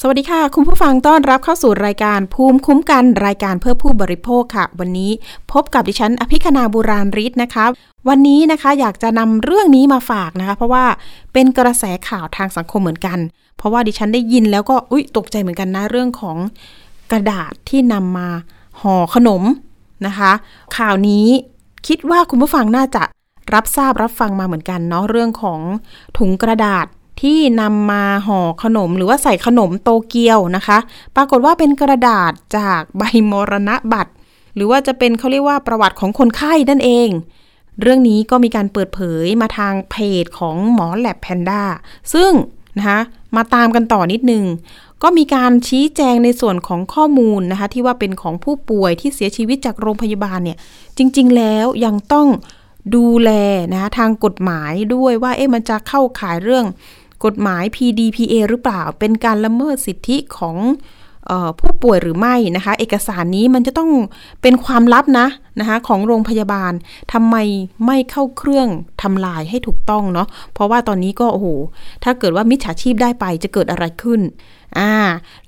สวัสดีค่ะ คุณผู้ฟังต้อนรับเข้าสู่รายการภูมิคุ้มกันรายการเพื่อผู้บริโภคค่ะ วันนี้พบกับดิฉันอภิคณาบุราริศนะคะ วันนี้นะคะอยากจะนำเรื่องนี้มาฝากนะคะ เพราะว่าเป็นกระแสข่าวทางสังคมเหมือนกัน เพราะว่าดิฉันได้ยินแล้วก็อุ๊ยตกใจเหมือนกันนะเรื่องของกระดาษที่นำมาห่อขนมนะคะ ข่าวนี้คิดว่าคุณผู้ฟังน่าจะรับทราบรับฟังมาเหมือนกันเนาะเรื่องของถุงกระดาษ ที่นำมาห่อขนมหรือว่าใส่ขนมโตเกียวนะคะ ปรากฏว่าเป็นกระดาษจากใบมรณบัตร หรือว่าจะเป็นเขาเรียกว่าประวัติของคนไข้นั่นเอง เรื่องนี้ก็มีการเปิดเผยมาทางเพจของหมอแลบแพนด้าซึ่งนะคะมาตามกันต่อนิดนึงก็มีการชี้แจงในส่วนของข้อมูลนะคะที่ว่าเป็นของผู้ป่วยที่เสียชีวิตจากโรงพยาบาลเนี่ยจริง ๆ แล้วยังต้องดูแลนะทางกฎหมายด้วยว่าเอ๊ะมันจะเข้าข่ายเรื่อง กฎหมาย PDPA หรือเปล่า เป็นการละเมิดสิทธิของ ผู้ป่วยหรือไม่นะคะ เอกสารนี้มันจะต้องเป็นความลับนะนะคะของโรงพยาบาลทำไมไม่เข้าเครื่องทำลายให้ถูกต้องเนาะเพราะว่าตอนนี้ก็โอ้โหถ้าเกิดว่ามิจฉาชีพได้ไปจะเกิดอะไรขึ้นอ่า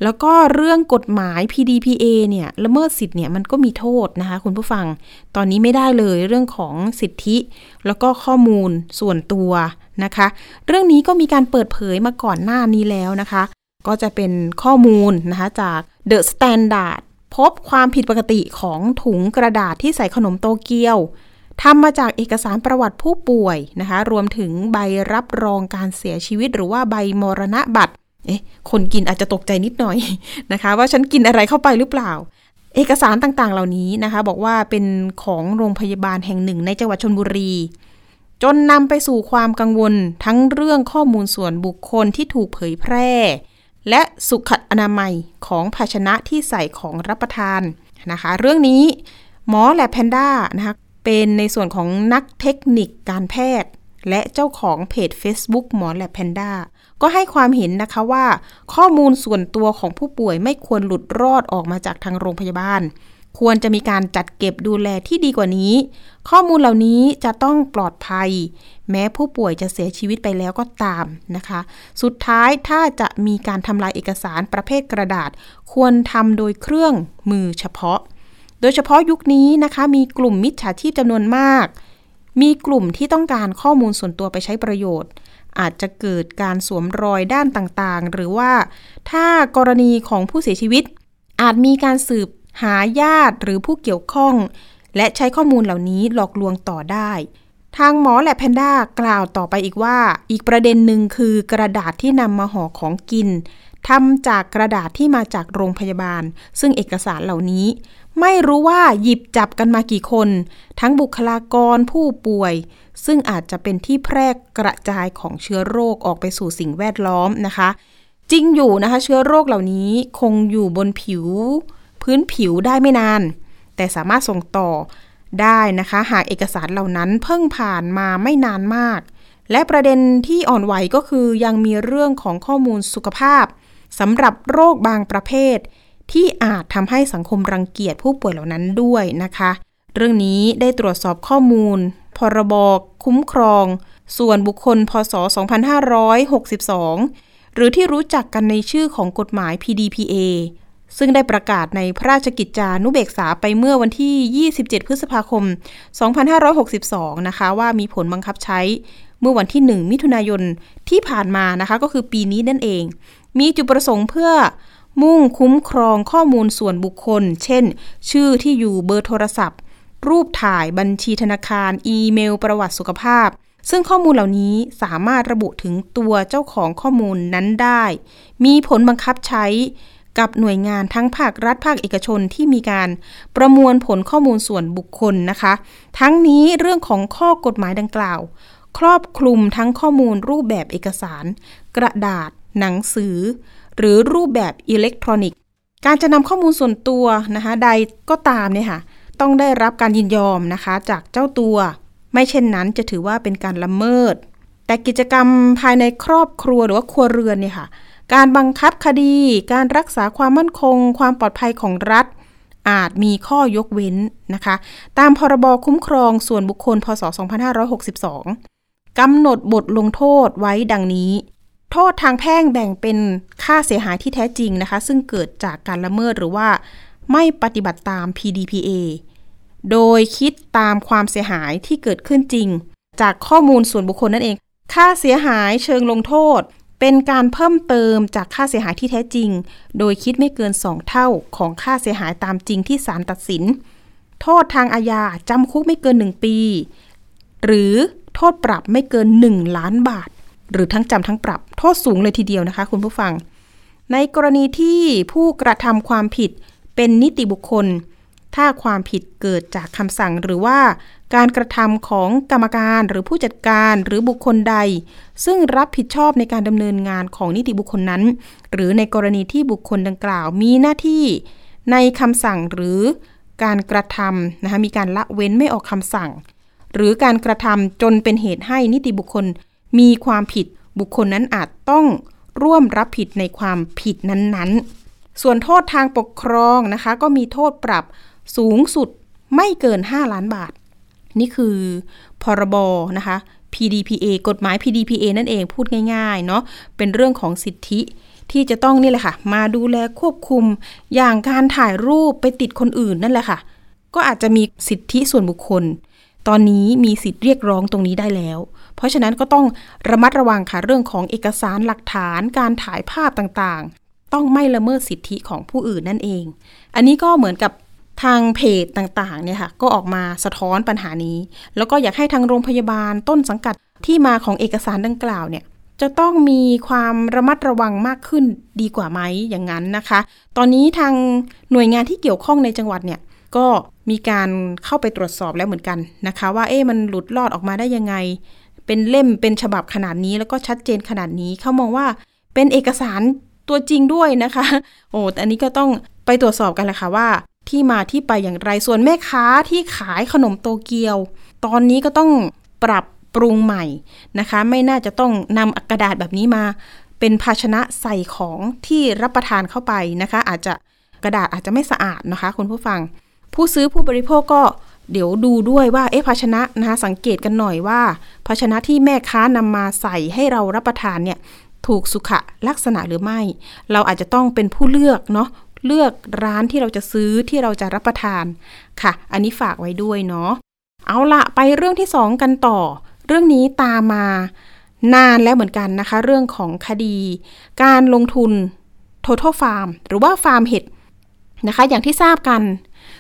แล้วก็เรื่องกฎหมาย PDPA เนี่ยละเมิดสิทธิ์เนี่ยมันก็มีโทษนะคะคุณผู้ฟังตอนนี้ไม่ได้เลยเรื่องของสิทธิ แล้วก็ข้อมูลส่วนตัวนะคะ เรื่องนี้ก็มีการเปิดเผยมาก่อนหน้านี้แล้วนะคะ ก็จะเป็นข้อมูลนะคะจาก The Standard พบความผิดปกติของถุงกระดาษที่ใส่ขนมโตเกียวทำมาจากเอกสารประวัติผู้ป่วยนะคะ รวมถึงใบรับรองการเสียชีวิตหรือว่าใบมรณะบัตร เอ๊ะ คนกินอาจจะตกใจนิดหน่อยนะคะ ว่าฉันกินอะไรเข้าไปหรือเปล่า เอกสารต่างๆ เหล่านี้นะคะ บอกว่าเป็นของโรงพยาบาลแห่งหนึ่งในจังหวัดชนบุรี จนนำไปสู่ความกังวลทั้งเรื่องข้อมูลส่วนบุคคลที่ถูกเผยแพร่ และสุขอนามัยของภาชนะที่ใส่ของรับประทานนะคะ เรื่องนี้หมอและแพนด้านะคะเป็นในส่วนของนักเทคนิคการแพทย์ และเจ้าของเพจ Facebook หมอและแพนด้าก็ให้ความเห็นนะคะว่า ข้อมูลส่วนตัวของผู้ป่วยไม่ควรหลุดรอดออกมาจากทางโรงพยาบาล ควรจะมีการจัดเก็บดูแลที่ดีกว่านี้ ข้อมูลเหล่านี้จะต้องปลอดภัย แม้ผู้ป่วยจะเสียชีวิตไปแล้วก็ตามนะคะ สุดท้ายถ้าจะมีการทำลายเอกสารประเภทกระดาษ ควรทำโดยเครื่องมือเฉพาะ โดยเฉพาะยุคนี้นะคะ มีกลุ่มมิจฉาชีพจำนวนมาก มีกลุ่มที่ต้องการข้อมูลส่วนตัวไปใช้ประโยชน์อาจจะเกิดการสวมรอยด้านต่างๆ หรือว่าถ้ากรณีของผู้เสียชีวิต อาจมีการสืบ หาญาติหรือผู้เกี่ยวข้อง และใช้ข้อมูลเหล่านี้หลอกลวงต่อได้ ทางหมอและแพนด้ากล่าวต่อไปอีกว่า อีกประเด็นหนึ่งคือกระดาษที่นำมาห่อของกินทำจากกระดาษที่มาจากโรงพยาบาล ซึ่งเอกสารเหล่านี้ ไม่รู้ว่าหยิบจับกันมากี่คน ทั้งบุคลากรผู้ป่วย ซึ่งอาจจะเป็นที่แพร่กระจายของเชื้อโรคออกไปสู่สิ่งแวดล้อมนะคะ จริงอยู่นะคะ เชื้อโรคเหล่านี้คงอยู่บนผิว พื้นผิวได้ไม่นาน แต่สามารถส่งต่อได้นะคะ หากเอกสารเหล่านั้นเพิ่งผ่านมาไม่นานมาก และประเด็นที่อ่อนไหวก็คือยังมีเรื่องของข้อมูลสุขภาพสำหรับโรคบางประเภท ที่อาจทำให้สังคมรังเกียจผู้ป่วยเหล่านั้นด้วยนะคะ เรื่องนี้ได้ตรวจสอบข้อมูล พรบคุ้มครอง ส่วนบุคคล พศ 2562 หรือที่รู้จักกันในชื่อของกฎหมาย PDPA ซึ่งได้ประกาศในพระราชกิจจานุเบกษาไปเมื่อวันที่ 27 พฤษภาคม 2562 นะคะ ว่ามีผลบังคับใช้เมื่อวันที่ 1 มิถุนายนที่ผ่านมานะคะ ก็คือปีนี้นั่นเอง มีจุดประสงค์เพื่อมุ่งคุ้มครองข้อมูลส่วนบุคคล เช่น ชื่อที่อยู่เบอร์โทรศัพท์ รูปถ่ายบัญชีธนาคาร อีเมล ประวัติสุขภาพ ซึ่งข้อมูลเหล่านี้สามารถระบุถึงตัวเจ้าของข้อมูลนั้นได้ มีผลบังคับใช้ กับหน่วยงานทั้งภาครัฐภาคเอกชนที่มีการประมวลผลข้อมูลส่วนบุคคลนะคะ ทั้งนี้เรื่องของข้อกฎหมายดังกล่าว ครอบคลุมทั้งข้อมูลรูปแบบเอกสาร กระดาษ หนังสือ หรือรูปแบบอิเล็กทรอนิกส์ การจะนำข้อมูลส่วนตัวนะคะใดก็ตามเนี่ยค่ะต้องได้รับการยินยอมนะคะจากเจ้าตัว ไม่เช่นนั้นจะถือว่าเป็นการละเมิด แต่กิจกรรมภายในครอบครัวหรือว่าครัวเรือนเนี่ยค่ะ การบังคับคดี การรักษาความมั่นคง ความปลอดภัยของรัฐ อาจมีข้อยกเว้นนะคะ ตามพรบคุ้มครองส่วนบุคคล พศ 2562 กำหนดบทลงโทษไว้ดังนี้ โทษทางแพ่งแบ่งเป็นค่าเสียหายที่แท้จริงนะคะ ซึ่งเกิดจากการละเมิดหรือว่าไม่ปฏิบัติตาม PDPA โดยคิดตามความเสียหายที่เกิดขึ้นจริง จากข้อมูลส่วนบุคคลนั่นเอง ค่าเสียหายเชิงลงโทษ เป็นการเพิ่มเติมจากค่าเสียหายที่แท้จริง โดยคิดไม่เกิน 2 เท่าของค่าเสียหายตามจริงที่ศาลตัดสิน โทษทางอาญาจำคุกไม่เกิน 1 ปี หรือโทษปรับไม่เกิน 1 ล้านบาท หรือทั้งจำทั้งปรับ โทษสูงเลยทีเดียวนะคะ คุณผู้ฟัง ในกรณีที่ผู้กระทำความผิดเป็นนิติบุคคล ถ้าความผิดเกิดจากคำสั่งหรือว่าการกระทำของกรรมการหรือผู้จัดการหรือบุคคลใด ซึ่งรับผิดชอบในการดำเนินงานของนิติบุคคลนั้น หรือในกรณีที่บุคคลดังกล่าวมีหน้าที่ ในคำสั่งหรือการกระทำนะคะมีการละเว้นไม่ออกคำสั่ง หรือการกระทำจนเป็นเหตุให้นิติบุคคล มีความผิดบุคคลนั้นอาจต้องร่วมรับผิดในความผิดนั้นๆ ส่วนโทษทางปกครองนะคะก็มีโทษปรับ สูงสุดไม่เกิน 5 ล้านบาท นี่คือพรบนะคะ PDPA กฎหมาย PDPA นั่นเองพูดง่ายๆเนาะเป็นเรื่องของสิทธิที่จะต้องนี่แหละค่ะ มาดูแลควบคุมอย่างการถ่ายรูปไปติดคนอื่นนั่นแหละค่ะ ก็อาจจะมีสิทธิส่วนบุคคล ตอนนี้มีสิทธิเรียกร้องตรงนี้ได้แล้ว เพราะฉะนั้นก็ต้องระมัดระวังค่ะเรื่องของเอกสารหลักฐานการถ่ายภาพต่างๆ ต้องไม่ละเมิดสิทธิของผู้อื่นนั่นเอง อันนี้ก็เหมือนกับ ทางเพจต่างๆเนี่ยค่ะก็ออกมาสะท้อนปัญหานี้ แล้วก็อยากให้ทางโรงพยาบาลต้นสังกัดที่มาของเอกสารดังกล่าวเนี่ยจะต้องมีความระมัดระวังมากขึ้นดีกว่าไหมอย่างนั้นนะคะ ตอนนี้ทางหน่วยงานที่เกี่ยวข้องในจังหวัดเนี่ยก็มีการเข้าไปตรวจสอบแล้วเหมือนกันนะคะ ว่าเอ๊ะมันหลุดลอดออกมาได้ยังไง เป็นเล่มเป็นฉบับขนาดนี้แล้วก็ชัดเจนขนาดนี้เขามองว่าเป็นเอกสารตัวจริงด้วยนะคะ โอ้แต่อันนี้ก็ต้องไปตรวจสอบกันแหละค่ะว่า ที่มาที่ไปอย่างไร ส่วนแม่ค้าที่ขายขนมโตเกียว ตอนนี้ก็ต้องปรับปรุงใหม่นะคะ ไม่น่าจะต้องนำกระดาษแบบนี้มา เป็นภาชนะใส่ของที่รับประทานเข้าไปนะคะ อาจจะกระดาษอาจจะไม่สะอาดนะคะคุณผู้ฟัง ผู้ซื้อผู้บริโภคก็เดี๋ยวดูด้วยว่าเอ๊ะภาชนะนะคะสังเกตกันหน่อยว่า ภาชนะที่แม่ค้านำมาใส่ให้เรารับประทานเนี่ยถูกสุขลักษณะหรือไม่ เราอาจจะต้องเป็นผู้เลือกเนาะ เลือกร้านที่เราจะซื้อที่เราจะรับประทานค่ะ อันนี้ฝากไว้ด้วยเนาะเอาละไปเรื่องที่สองกันต่อ เรื่องนี้ตามมานานแล้วเหมือนกันนะคะ เรื่องของคดี การลงทุน Total Farm หรือว่าฟาร์มเห็ดนะคะ อย่างที่ทราบกัน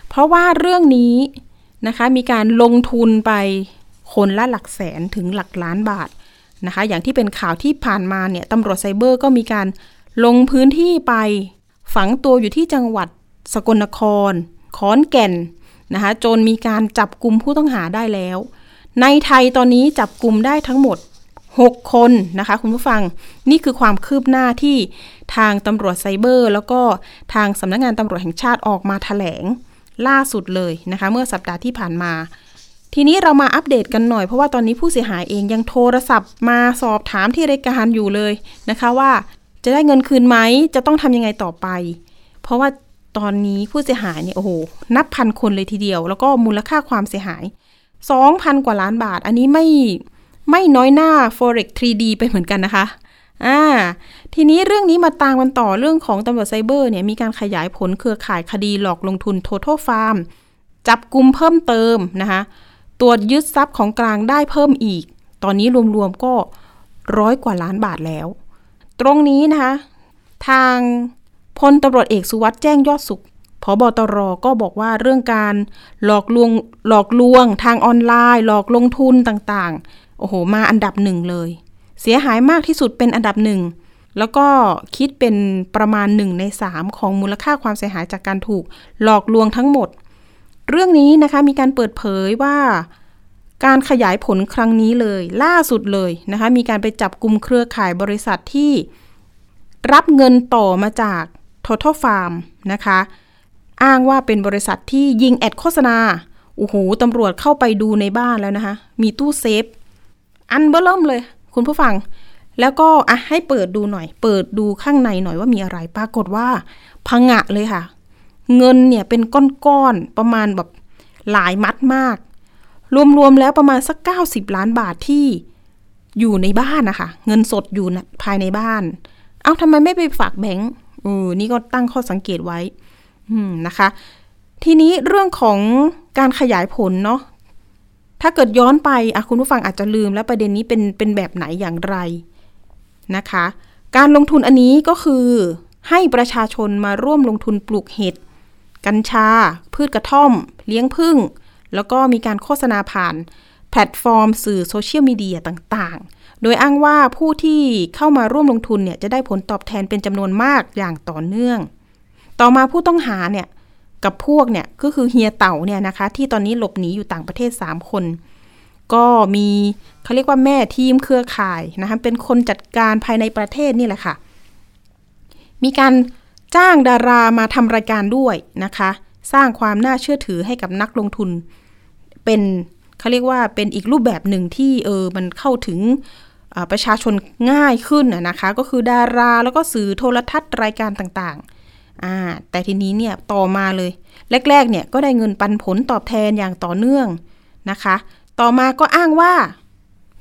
เพราะว่าเรื่องนี้นะคะมีการลงทุนไปคนละหลักแสนถึงหลักล้านบาทนะคะ อย่างที่เป็นข่าวที่ผ่านมาเนี่ยตำรวจไซเบอร์ก็มีการลงพื้นที่ไป ฝังตัวอยู่ที่จังหวัดสกลนคร ขอนแก่นนะคะจนมีการจับกลุ่มผู้ต้องหาได้แล้ว ในไทยตอนนี้จับกลุ่มได้ทั้งหมด 6 คนนะคะคุณผู้ฟังนี่คือความคืบหน้าที่ทางตำรวจไซเบอร์ แล้วก็ทางสำนักงงานตำรวจแห่งชาติออกมาถแถลงล่าสุดเลยนะคะเมื่อสัปดาห์ที่ผ่านมา ทีนี้เรามาอัปเดตกันหน่อยเพราะว่าตอนนี้ผู้เสียหายเองยังโทรศัพท์มาสอบถามที่รายการอยู่เลยนะคะว่า จะได้เงินคืนไหม จะต้องทำยังไงต่อไป เพราะว่าตอนนี้ผู้เสียหายเนี่ยโอ้โหนับพันคนเลยทีเดียว แล้วก็มูลค่าความเสียหาย 2,000 กว่าล้านบาท อันนี้ไม่ไม่น้อยหน้า forex 3D ไปเหมือนกันนะคะอ่าทีนี้เรื่องนี้มาตามกันต่อเรื่องของตำรวจไซเบอร์เนี่ยมีการขยายผลเครือข่ายคดีหลอกลงทุน Total Farm จับกลุ่มเพิ่มเติมนะคะตรวจยึดทรัพย์ของกลางได้เพิ่มอีก ตอนนี้รวมๆก็ร้อยกว่าล้านบาทแล้ว ตรงนี้นะคะทางพลตำรวจเอกสุวัสด์แจ้งยอดสุขพบตรก็บอกว่าเรื่องการหลอกลวงหลอกลวงทางออนไลน์ หลอกลงทุนต่างๆ โอ้โห มาอันดับหนึ่งเลย เสียหายมากที่สุดเป็นอันดับหนึ่ง แล้วก็คิดเป็นประมาณหนึ่งในสามของมูลค่าความเสียหายจากการถูกหลอกลวงทั้งหมด เรื่องนี้นะคะมีการเปิดเผยว่า การขยายผลครั้งนี้เลย ล่าสุดเลยนะคะ มีการไปจับกลุ่มเครือข่ายบริษัทที่รับเงินต่อมาจาก Total Farm นะคะ อ้างว่าเป็นบริษัทที่ยิงแอดโฆษณาโอ้โหตำรวจเข้าไปดูในบ้านแล้วนะคะ มีตู้เซฟ อันเบอร์เริ่มเลย คุณผู้ฟัง แล้วก็อะให้เปิดดูหน่อย เปิดดูข้างในหน่อยว่ามีอะไร ปรากฏว่าพังะเลยค่ะ เงินเนี่ยเป็นก้อนๆ ประมาณแบบหลายมัดมาก รวมๆแล้วประมาณสักเก้าสิบล้านบาทที่อยู่ในบ้านนะคะ เงินสดอยู่ภายในบ้าน เอ้าทำไมไม่ไปฝากแบงก์เออนี่ก็ตั้งข้อสังเกตไว้นะคะ ทีนี้เรื่องของการขยายผลเนาะถ้าเกิดย้อนไปคุณผู้ฟังอาจจะลืมแล้วประเด็นนี้เป็นเป็นแบบไหนอย่างไรนะคะ การลงทุนอันนี้ก็คือให้ประชาชนมาร่วมลงทุนปลูกเห็ด กัญชา พืชกระท่อม เลี้ยงผึ้ง แล้วก็มีการโฆษณาผ่านแพลตฟอร์ม สื่อโซเชียลมีเดียต่างๆ โดยอ้างว่าผู้ที่เข้ามาร่วมลงทุนเนี่ยจะได้ผลตอบแทนเป็นจำนวนมากอย่างต่อเนื่อง ต่อมาผู้ต้องหาเนี่ยกับพวกเนี่ยก็คือเฮียเต่าเนี่ยนะคะที่ตอนนี้หลบหนีอยู่ต่างประเทศ 3 คน ก็มีเขาเรียกว่าแม่ทีมเครือข่ายนะคะเป็นคนจัดการภายในประเทศนี่แหละค่ะ มีการจ้างดารามาทำรายการด้วยนะคะ สร้างความน่าเชื่อถือให้กับนักลงทุน เป็นเขาเรียกว่าเป็นอีกรูปแบบหนึ่งที่เออมันเข้าถึงประชาชนง่ายขึ้นนะคะ ก็คือดาราแล้วก็สื่อโทรทัศน์รายการต่างๆอ่าแต่ทีนี้เนี่ยต่อมาเลย แรกๆเนี่ยก็ได้เงินปันผลตอบแทนอย่างต่อเนื่องนะคะ ต่อมาก็อ้างว่า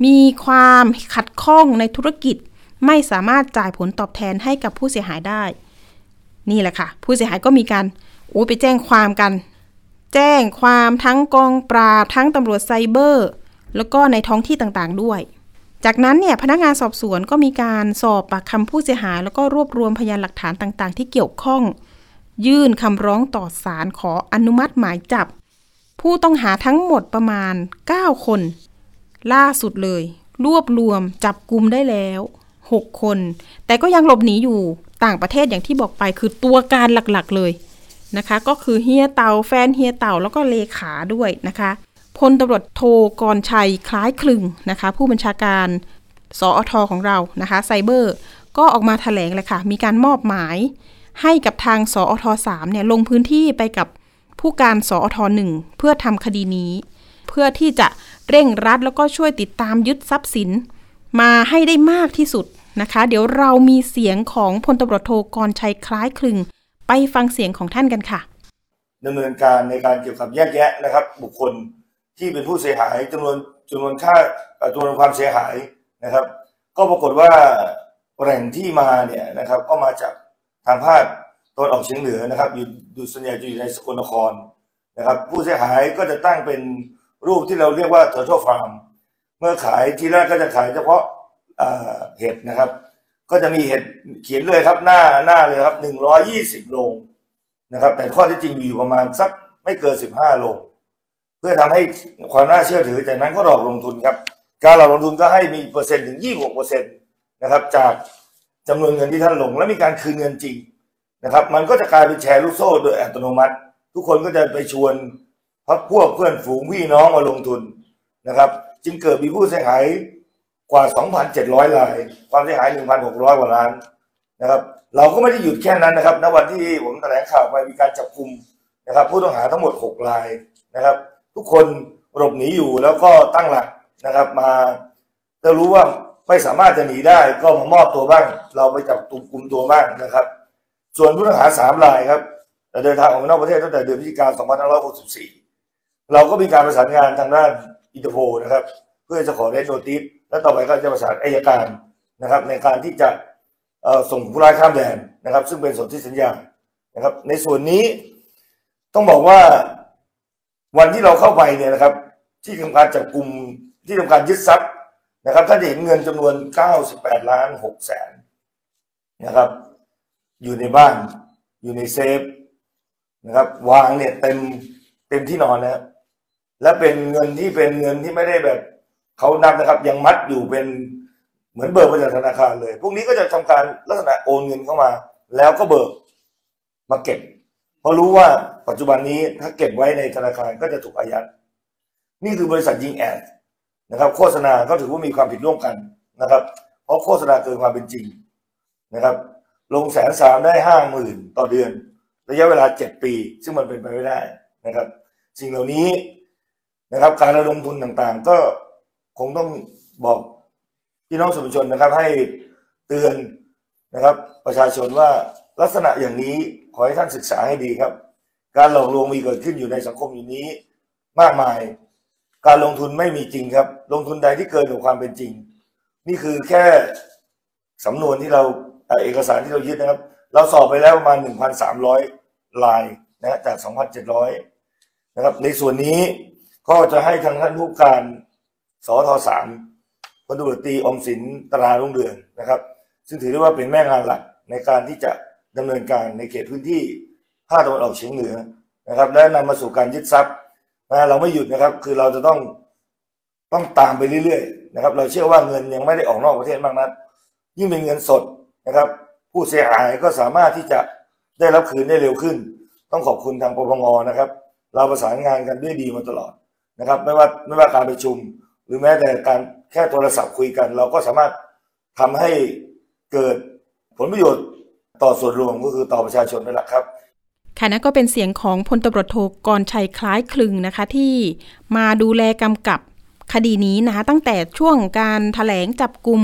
มีความขัดข้องในธุรกิจไม่สามารถจ่ายผลตอบแทนให้กับผู้เสียหายได้ นี่แหละค่ะ ผู้เสียหายก็มีการ อ้ไปแจ้งความกัน แจ้งความทั้งกองปราบทั้งตำรวจไซเบอร์ แล้วก็ในท้องที่ต่างๆด้วย จากนั้นเนี่ยพนักงานสอบสวนก็มีการสอบปากคำผู้เสียหาย แล้วก็รวบรวมพยานหลักฐานต่างๆ ที่เกี่ยวข้อง ยื่นคำร้องต่อศาลขออนุมัติหมายจับ ผู้ต้องหาทั้งหมดประมาณ 9 คน ล่าสุดเลย รวบรวมจับกลุ่มได้แล้ว 6 คน แต่ก็ยังหลบหนีอยู่ต่างประเทศอย่างที่บอกไปคือตัวการหลักๆเลย นะคะ ก็คือเฮียเต่าแฟนเฮียเต่าแล้วก็เลขาด้วยนะคะพลตำรวจโทกรชัยคล้ายคลึงนะคะ ผู้บัญชาการสอทอของเรานะคะไซเบอร์ก็ออกมาถแถลงเลยค่ะ มีการมอบหมายให้กับทางสอทสามเนี่ยลงพื้นที่ไปกับผู้การสอทหนึ่งเพื่อทำคดีนี้ เพื่อที่จะเร่งรัดแล้วก็ช่วยติดตามยึดทรัพย์สิน มาให้ได้มากที่สุดนะคะ เดี๋ยวเรามีเสียงของพลตำรวจโทกรชัยคล้ายคลึง ไปฟังเสียงของท่านกันค่ะดำเนินการในการเกี่ยวกับแยกแยะนะครับ บุคคลที่เป็นผู้เสียหายจำนวนจำนวนค่าจำนวนความเสียหายนะครับ ก็ปรากฏว่าแหล่งที่มาเนี่ยนะครับ ก็มาจากทางภาคตะวันออกเฉียงเหนือนะครับ อยู่ดูส่วนใหญ่จะอยู่ในสกลนครนะครับ ผู้เสียหายก็จะตั้งเป็นรูปที่เราเรียกว่า Turtle Farm เมื่อขายทีแรกก็จะขายเฉพาะเห็ดนะครับ ก็จะมีเห็ดเขียนเลยครับหน้าหน้าเลยครับหนึ่งร้อยี่สิบโลนะครับ แต่ข้อที่จริงมีอยู่ประมาณสักไม่เกินสิบห้าโลเพื่อทำให้ความน่าเชื่อถือจากนั้นก็หลอกลงทุนครับ การหลอกลงทุนก็ให้มีเปอร์เซ็นต์ถึงยี่หกเปอร์เซ็นต์นะครับ จากจำนวนเงินที่ท่านลง และมีการคืนเงินจริงนะครับ มันก็จะกลายเป็นแชร์ลูกโซ่โดยอัตโนมัติ ทุกคนก็จะไปชวนพักพวกเพื่อนฝูงพี่น้องมาลงทุนนะครับ จึงเกิดมีผู้เสียหาย กว่า 2,700 ราย ความเสียหาย 1,600 กว่าล้านนะครับ เราก็ไม่ได้หยุดแค่นั้นนะครับ ณ วันที่ผมแถลงข่าวไปมีการจับกลุ่มนะครับ ผู้ต้องหาทั้งหมด 6 รายนะครับ ทุกคนหลบหนีอยู่แล้วก็ตั้งหลักนะครับ มาจะรู้ว่าไม่สามารถจะหนีได้ก็มามอบตัวบ้าง เราไปจับตุมกลุ่มตัวบ้างนะครับ ส่วนผู้ต้องหาสามรายครับเดินทางออกนอกประเทศตั้งแต่เดือนพฤศจิกายน 2564 เราก็มีการประสานงานทางด้านอินเตอร์โพลนะครับ เพื่อจะขอ Red Notice และต่อไปก็จะประสานอัยการนะครับ ในการที่จะส่งผู้ร้ายข้ามแดนนะครับ ซึ่งเป็นส่วนที่สัญญานะครับ ในส่วนนี้ต้องบอกว่าวันที่เราเข้าไปเนี่ยนะครับ ที่ทำการจับกลุ่มที่ทำการยึดทรัพย์นะครับท่านเห็นเงินจำนวน 98 ล้าน6แสนนะครับ อยู่ในบ้านอยู่ในเซฟนะครับ วางเนี่ยเต็มเต็มที่นอนแล้วและเป็นเงินที่เป็นเงินที่ไม่ได้แบบ เขานับนะครับ ยังมัดอยู่เป็นเหมือนเบิกมาจากธนาคารเลย พวกนี้ก็จะทำการลักษณะโอนเงินเข้ามา แล้วก็เบิกมาเก็บ เพราะรู้ว่าปัจจุบันนี้ถ้าเก็บไว้ในธนาคารก็จะถูกอายัดนี่คือบริษัทยิงแอดนะครับ โฆษณาก็ถือว่ามีความผิดร่วมกันนะครับ เพราะโฆษณาเกินความเป็นจริงนะครับ ลงแสนสามได้ห้าหมื่นต่อเดือน ระยะเวลาเจ็ดปี ซึ่งมันเป็นไปไม่ได้นะครับ สิ่งเหล่านี้นะครับ การระดมทุนต่างๆ ก็ คงต้องบอกพี่น้องสื่อมวลชนนะครับ ให้เตือนนะครับ ประชาชนว่าลักษณะอย่างนี้ขอให้ท่านศึกษาให้ดีครับ การหลอกลวงมีเกิดขึ้นอยู่ในสังคมอยู่นี้มากมาย การลงทุนไม่มีจริงครับ ลงทุนใดที่เกินกว่าความเป็นจริง นี่คือแค่สำนวนที่เราเอกสารที่เรายึดนะครับ เราสอบไปแล้วประมาณ 1,300 ลายนะจาก 2,700 นะครับ ในส่วนนี้ก็จะให้ทางท่านผู้การ สทสามพลตำรวจตีอมสินตรารุ่งเรืองนะครับ ซึ่งถือได้ว่าเป็นแม่งานหลักในการที่จะดำเนินการในเขตพื้นที่ภาคตะวันออกเฉียงเหนือนะครับ และนำมาสู่การยึดทรัพย์นะเราไม่หยุดนะครับ คือเราจะต้องต้องตามไปเรื่อยๆนะครับ เราเชื่อว่าเงินยังไม่ได้ออกนอกประเทศมากนักยิ่งเป็นเงินสดนะครับ ผู้เสียหายก็สามารถที่จะได้รับคืนได้เร็วขึ้น ต้องขอบคุณทางปปงนะครับ เราประสานงานกันด้วยดีมาตลอดนะครับ ไม่ว่าไม่ว่าการประชุม หรือแม้แต่การแค่โทรศัพท์คุยกัน เราก็สามารถทำให้เกิดผลประโยชน์ต่อส่วนรวมก็คือต่อประชาชนนั่นแหละครับค่ะนั่นก็เป็นเสียงของพลตำรวจโทกรชัยคล้ายคลึงนะคะ ที่มาดูแลกำกับคดีนี้นะคะ ตั้งแต่ช่วงการถแถลงจับกลุ่ม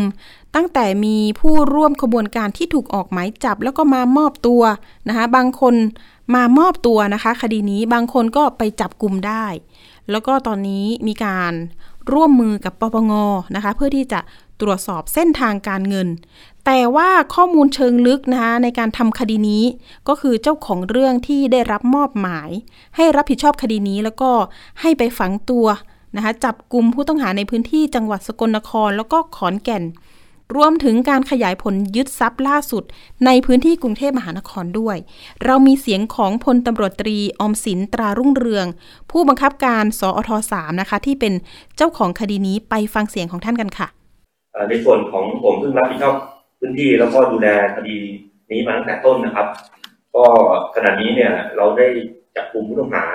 ตั้งแต่มีผู้ร่วมขบวนการที่ถูกออกหมายจับ แล้วก็มามอบตัวนะคะ บางคนมามอบตัวนะคะ คดีนี้บางคนก็ไปจับกลุ่มได้ แล้วก็ตอนนี้มีการ ร่วมมือกับปปงนะคะ เพื่อที่จะตรวจสอบเส้นทางการเงิน แต่ว่าข้อมูลเชิงลึกนะคะในการทำคดีนี้ ก็คือเจ้าของเรื่องที่ได้รับมอบหมาย ให้รับผิดชอบคดีนี้แล้วก็ให้ไปฝังตัวนะคะจับกลุ่มผู้ต้องหาในพื้นที่จังหวัดสกลนคร แล้วก็ขอนแก่น รวมถึงการขยายผลยึดทรัพย์ล่าสุด ในพื้นที่กรุงเทพมหานครด้วย เรามีเสียงของพลตำรวจตรีอมสินตรารุ่งเรือง ผู้บังคับการสอทสามนะคะ ที่เป็นเจ้าของคดีนี้ไปฟังเสียงของท่านกันค่ะ ในส่วนของผมซึ่งรับผิดชอบพื้นที่แล้วก็ดูแลคดีนี้มาตั้งแต่ต้นนะครับ ก็ขณะนี้เนี่ยเราได้จับกลุ่มผู้ต้องหา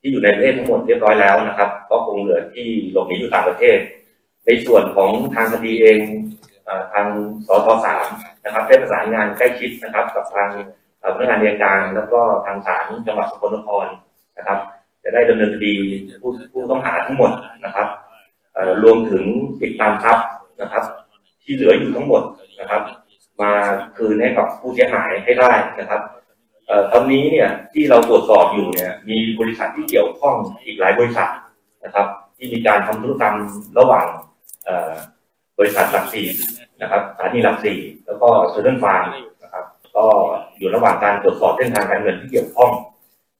ที่อยู่ในประเทศทั้งหมดเรียบร้อยแล้วนะครับ ก็คงเหลือที่หลบหนีอยู่ต่างประเทศ ในส่วนของทางคดีเอง ทางสทสามนะครับได้ประสานงานใกล้ชิดนะครับ กับทางพนักงานเรียนการแล้วก็ทางศาลจังหวัดสกลนครนะครับ จะได้ดำเนินคดีผู้ผู้ต้องหาทั้งหมดนะครับรวมถึงติดตามทรัพย์นะครับ ที่เหลืออยู่ทั้งหมดนะครับ มาคืนให้กับผู้เสียหายให้ได้นะครับตอนนี้เนี่ยที่เราตรวจสอบอยู่เนี่ยมีบริษัทที่เกี่ยวข้องอีกหลายบริษัทนะครับ ที่มีการทำธุรกรรมระหว่าง บริษัทหลักสี่นะครับสถานีหลักสี่แล้วก็เซอร์เทนฟาร์มนะครับ ก็อยู่ระหว่างการตรวจสอบเส้นทางการเงินที่เกี่ยวข้อง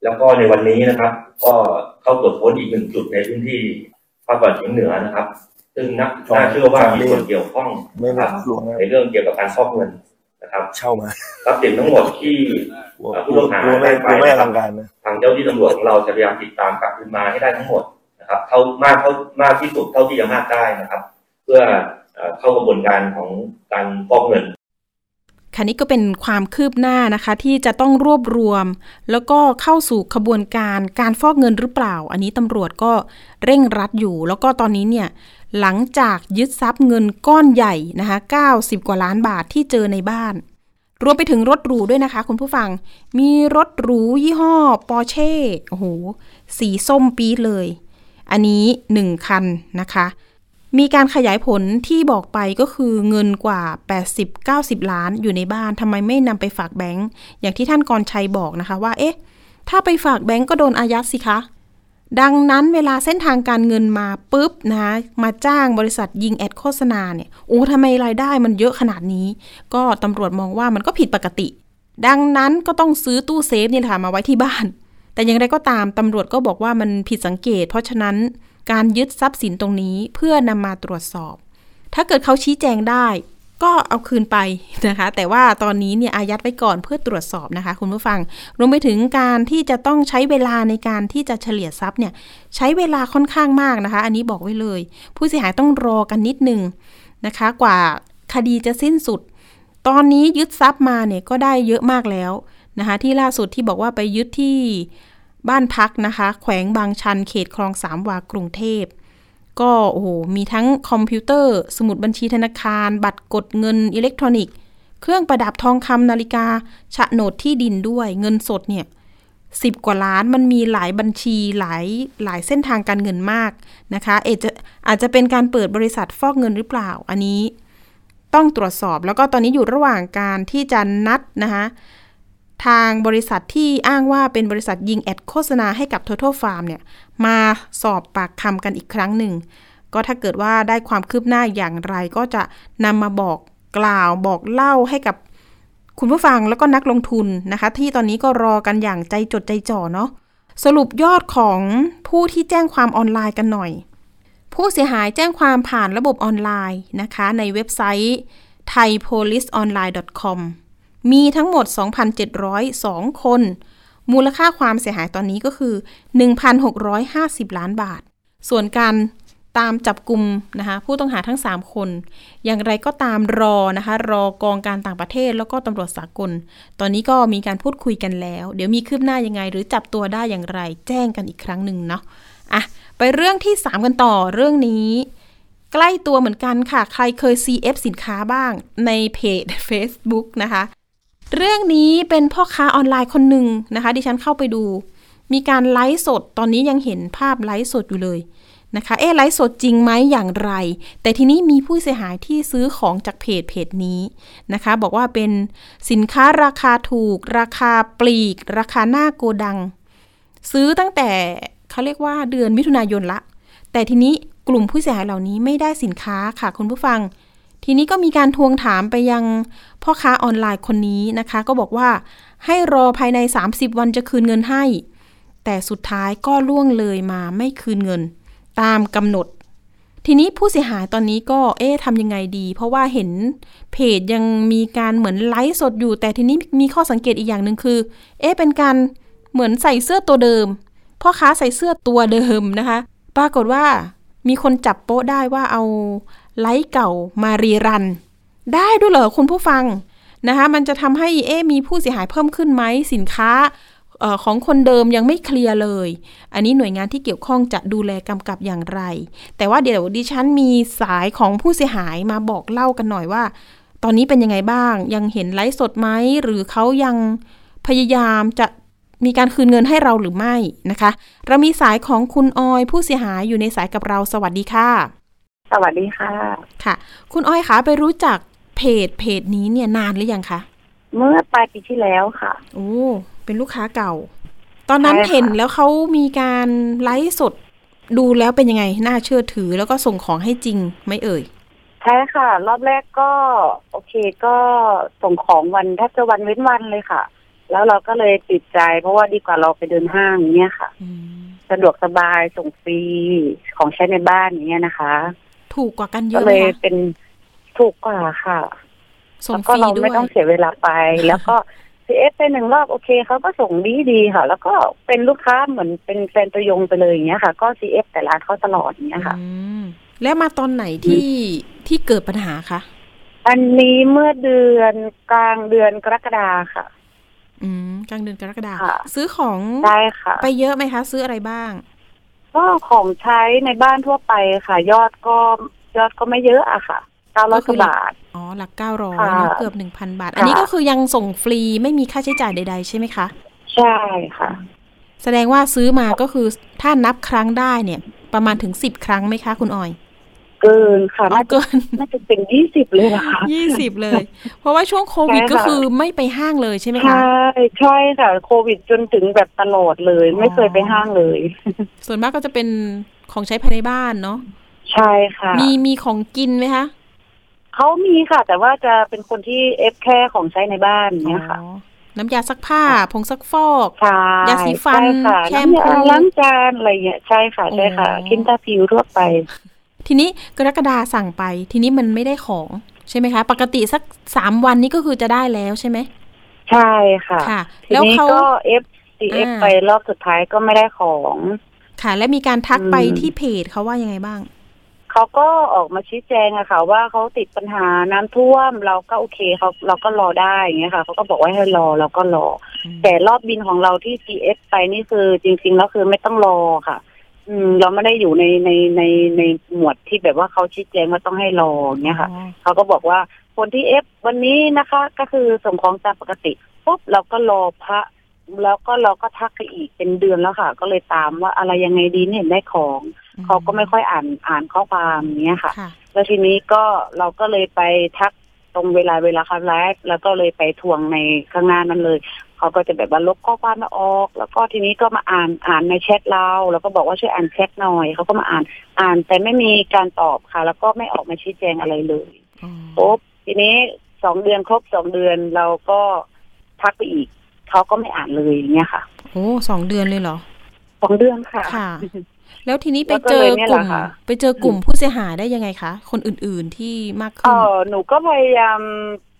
แล้วก็ในวันนี้นะครับ ก็เข้าตรวจค้นอีกหนึ่งจุดในพื้นที่ภาคตะวันออกเฉียงเหนือนะครับ ซึ่งนักน่าเชื่อว่ามีส่วนเกี่ยวข้องนะครับในเรื่องเกี่ยวกับการฟอกเงินนะครับ เช่ามาทรัพย์สินทั้งหมดที่ผู้ต้องหาได้ไปทางเจ้าที่ตำรวจของเราจะพยายามติดตามกลับคืนมาให้ได้ทั้งหมดนะครับเท่ามากเท่ามากที่สุดเท่าที่จะมากได้นะครับ เพื่อ เข้ากระบวนการของการฟอกเงินค่ะนี้ก็เป็นความคืบหน้านะคะที่จะต้องรวบรวม แล้วก็เข้าสู่ขบวนการการฟอกเงินหรือเปล่า อันนี้ตำรวจก็เร่งรัดอยู่ แล้วก็ตอนนี้เนี่ยหลังจากยึดทรัพย์เงินก้อนใหญ่นะคะ90 กว่าล้านบาทที่เจอในบ้าน รวมไปถึงรถหรูด้วยนะคะ คุณผู้ฟังมีรถหรูยี่ห้อปอร์เช่โอ้โหสีส้มปี๊ดเลย อันนี้ 1 คันนะคะ มีการขยายผลที่บอกไปก็คือเงินกว่า 80-90 ล้านอยู่ในบ้านทำไมไม่นำไปฝากแบงก์อย่างที่ท่านกรชัยบอกนะคะว่า เอ๊ะ ถ้าไปฝากแบงก์ก็โดนอายัดสิคะ ดังนั้นเวลาเส้นทางการเงินมาปุ๊บนะมาจ้างบริษัทยิงแอดโฆษณาเนี่ยโอ้ทำไมรายได้มันเยอะขนาดนี้ ก็ตำรวจมองว่ามันก็ผิดปกติ ดังนั้นก็ต้องซื้อตู้เซฟนี่แหละมาไว้ที่บ้าน แต่อย่างไรก็ตามตำรวจก็บอกว่ามันผิดสังเกต เพราะฉะนั้น การยึดทรัพย์สินตรงนี้เพื่อนำมาตรวจสอบ ถ้าเกิดเขาชี้แจงได้ ก็เอาคืนไปนะคะ แต่ว่าตอนนี้เนี่ยอายัดไว้ก่อนเพื่อตรวจสอบนะคะ คุณผู้ฟัง รวมไปถึงการที่จะต้องใช้เวลาในการที่จะเฉลี่ยทรัพย์เนี่ยใช้เวลาค่อนข้างมากนะคะ อันนี้บอกไว้เลย ผู้เสียหายต้องรอกันนิดนึงนะคะ กว่าคดีจะสิ้นสุด ตอนนี้ยึดทรัพย์มาเนี่ยก็ได้เยอะมากแล้วนะคะ ที่ล่าสุดที่บอกว่าไปยึดที่ บ้านพักนะคะ แขวงบางชันเขตคลองสามวากรุงเทพ ก็โอ้โหมีทั้งคอมพิวเตอร์ สมุดบัญชีธนาคาร บัตรกดเงินอิเล็กทรอนิกส์ เครื่องประดับทองคำนาฬิกาโฉนดที่ดินด้วยเงินสดเนี่ยสิบกว่าล้านมันมีหลายบัญชีหลายหลายเส้นทางการเงินมากนะคะเอจะอาจจะเป็นการเปิดบริษัทฟอกเงินหรือเปล่า อันนี้ต้องตรวจสอบแล้วก็ตอนนี้อยู่ระหว่างการที่จะนัดนะคะ ทางบริษัทที่อ้างว่าเป็นบริษัทยิงแอดโฆษณาให้กับ Total Farm เนี่ยมาสอบปากคำกันอีกครั้งหนึ่ง ก็ถ้าเกิดว่าได้ความคืบหน้าอย่างไรก็จะนำมาบอกกล่าวบอกเล่าให้กับคุณผู้ฟังแล้วก็นักลงทุนนะคะ ที่ตอนนี้ก็รอกันอย่างใจจดใจจ่อเนาะสรุปยอดของผู้ที่แจ้งความออนไลน์กันหน่อย ผู้เสียหายแจ้งความผ่านระบบออนไลน์นะคะ ในเว็บไซต์ thaipoliceonline.com มีทั้งหมด 2,702 คน มูลค่าความเสียหายตอนนี้ก็คือ 1,650 ล้านบาท ส่วนการตามจับกลุ่มนะคะผู้ต้องหาทั้ง 3 คน อย่างไรก็ตามรอนะคะรอกองการต่างประเทศแล้วก็ตำรวจสากล ตอนนี้ก็มีการพูดคุยกันแล้ว เดี๋ยวมีคืบหน้ายังไง หรือจับตัวได้อย่างไร แจ้งกันอีกครั้งหนึ่งเนาะอะไปเรื่องที่ 3 กันต่อเรื่องนี้ ใกล้ตัวเหมือนกันค่ะ ใครเคย CF สินค้าบ้างในเพจ Facebook นะคะ เรื่องนี้เป็นพ่อค้าออนไลน์คนหนึ่งนะคะ ดิฉันเข้าไปดู มีการไลฟ์สดตอนนี้ยังเห็นภาพไลฟ์สดอยู่เลยนะคะ เอ๊ไลฟ์สดจริงไหมอย่างไร แต่ทีนี้มีผู้เสียหายที่ซื้อของจากเพจเพจนี้นะคะ บอกว่าเป็นสินค้าราคาถูก ราคาปลีก ราคาหน้าโกดัง ซื้อตั้งแต่เขาเรียกว่าเดือนมิถุนายนละ แต่ทีนี้กลุ่มผู้เสียหายเหล่านี้ไม่ได้สินค้าค่ะคุณผู้ฟัง ทีนี้ก็มีการทวงถามไปยังพ่อค้าออนไลน์คนนี้นะคะ ก็บอกว่าให้รอภายใน 30 วันจะคืนเงินให้ แต่สุดท้ายก็ล่วงเลยมาไม่คืนเงิน ตามกำหนด ทีนี้ผู้เสียหายตอนนี้ก็เอ๊ะทำยังไงดี เพราะว่าเห็นเพจยังมีการเหมือนไลฟ์สดอยู่ แต่ทีนี้มีข้อสังเกตอีกอย่างหนึ่งคือ เอ๊ะเป็นการเหมือนใส่เสื้อตัวเดิม พ่อค้าใส่เสื้อตัวเดิมนะคะ ปรากฏว่ามีคนจับโป๊ะได้ว่าเอา ไลฟ์เก่ามารีรัน ได้ด้วยเหรอคุณผู้ฟังนะคะมันจะทำให้เอ๊มีผู้เสียหายเพิ่มขึ้นไหมสินค้าออของคนเดิมยังไม่เคลียร์เลย อันนี้หน่วยงานที่เกี่ยวข้องจะดูแลกำกับอย่างไร แต่ว่าเดี๋ยวดิฉันมีสายของผู้เสียหายมาบอกเล่ากันหน่อยว่า ตอนนี้เป็นยังไงบ้าง ยังเห็นไลฟ์สดไหม หรือเขายังพยายามจะมีการคืนเงินให้เราหรือไม่นะคะ เรามีสายของคุณออยผู้เสียหายอยู่ในสายกับเรา สวัสดีค่ะ สวัสดีค่ะ ค่ะ คุณออยคะไปรู้จักเพจเพจนี้เนี่ยนานหรือยังคะเมื่อปลายปีที่แล้วค่ะ โอ้ เป็นลูกค้าเก่า ตอนนั้นใช่ค่ะเห็นแล้วเขามีการไลฟ์สดดูแล้วเป็นยังไง น่าเชื่อถือแล้วก็ส่งของให้จริงไหม่เอ่ย ใช่ค่ะ รอบแรกก็ โอเคก็ส่งของวันแทบจะวันเว้นวันเลยค่ะ แล้วเราก็เลยติดใจ เพราะว่าดีกว่าเราไปเดินห้างอย่างเงี้ยค่ะอืมสะดวกสบายส่งฟรีของใช้ในบ้านอย่างเงี้ยนะคะ ถูกกว่ากันเยก็อะเลเลยยเป็นถูกกว่าค่ะส่งแล้วฟก็รีเราด้วไม่ยต้องเสียเวลาไป แล้วก็ซีเอฟไปหนึ่งรอบโอเคเขาก็ส่งดีดีๆค่ะ แล้วก็เป็นลูกค้าเหมือนเป็นแฟนตัวยงไปเลยอย่างเงี้ยค่ะ ก็ซีเอฟแต่ร้านเขาตลอดอย่างเงี้ยค่ะอืมแล้วมาตอนไหนที่ที่เกิดปัญหาคะอันนี้เมื่อเดือนกลางเดือนกรกฎาค่ะ อืมกลางเดือนกรกฎาคมค่ะซื้อของได้ค่ะ ไปเยอะไหมคะ ซื้ออะไรบ้าง ก็ของใช้ในบ้านทั่วไปค่ะ ยอดก็ยอดก็ไม่เยอะอะค่ะเก้าร้อยก็กคือว่าบาท อ๋อ หลักเก้าร้อยค่ะเนอะเกือบหนึ่งพันบาท อันนี้ค่ะก็คือยังส่งฟรีไม่มีค่าใช้จ่ายใด ๆ ใช่ไหมคะ ใช่ค่ะ แสดงว่าซื้อมาก็คือถ้านับครั้งได้เนี่ย ประมาณถึงสิบครั้งไหมคะ คุณออย เกินค่ะอ๋อน่าจะเกินน่าจะเป็นยี่สิบเลยนะคะยี่สิบเลย เพราะว่าช่วงโควิดใช่ค่ะก็คือไม่ไปห้างเลยใช่ไหมใชคะ่ใช่ค่ะโควิดจนถึงแบบตลอดเลยอ๋อไม่เคยไปห้างเลย ส่วนมากก็จะเป็นของใช้ภายในบ้านเนาะใช่ค่ะ มีมีของกินไหมคะเขามีค่ะ แต่ว่าจะเป็นคนที่เอฟแค่ของใช้ในบ้านอย่างเนี้ยค่ะอ๋อน้ำยาซักผ้า ผงซักฟอกใช่ยาสีฟันใช่ค่ะแชมพูน้ำยาล้างจานอะไรเงี้ยใช่ค่ะใช่ค่ะอ๋อคินตาผิวทั่วไป ทีนี้กรกฎาสั่งไป ทีนี้มันไม่ได้ของใช่ไหมคะ ปกติสักสามวันนี้ก็คือจะได้แล้วใช่ไหมใช่ค่ะค่ะแล้วทีนี้เขาก็ F CF อ่าไปรอบสุดท้ายก็ไม่ได้ของ ค่ะ และมีการทักไปอืมที่เพจเขาว่ายังไงบ้างเขาก็ออกมาชี้แจงอะค่ะ ว่าเขาติดปัญหาน้ำท่วม เราก็โอเคเขาเราก็รอได้อย่างเงี้ยค่ะเขาก็บอกว่าให้รอเราก็รออืมแต่รอบบิลของเราที่ CF ไปนี่คือจริง ๆ แล้วคือไม่ต้องรอค่ะ อืมเราไม่ได้อยู่ในในในในหมวดที่แบบว่าเขาชี้แจงว่าต้องให้รออย่างเงี้ยค่ะอ๋อเขาก็บอกว่าคนที่เอฟวันนี้นะคะ ก็คือส่งของตามปกติปุ๊บเราก็รอพระ แล้วก็เราก็ทักไปอีกเป็นเดือนแล้วค่ะ ก็เลยตามว่าอะไรยังไงดีเนี่ยเห็นได้ของเขาก็ไม่ค่อยอ่านอ่านข้อความอย่างเงี้ยค่ะค่ะ แล้วทีนี้ก็เราก็เลยไปทักตรงเวลาเวลาคับไลฟ์แล้วก็เลยไปทวงในข้างหน้านั้นเลย เขาก็จะแบบว่าลบข้อความมาออก แล้วก็ทีนี้ก็มาอ่านอ่านในแชทเรา แล้วก็บอกว่าช่วยอ่านแชทหน่อยเขาก็มาอ่านอ่าน แต่ไม่มีการตอบค่ะ แล้วก็ไม่ออกมาชี้แจงอะไรเลยอ๋อปุ๊บทีนี้สองเดือนครบสองเดือนเราก็ทักไปอีกเขาก็ไม่อ่านเลยอย่างเงี้ยค่ะโอ้สองเดือนเลยเหรอสองเดือนค่ะค่ะ แล้วทีนี้ไปแล้วก็เจอเลยเนี่ยกลุ่มแหละค่ะไปเจอกลุ่มผู้เสียหายได้ยังไงคะ คนอื่นๆที่มากเอขึ้นอหนูก็พยายาม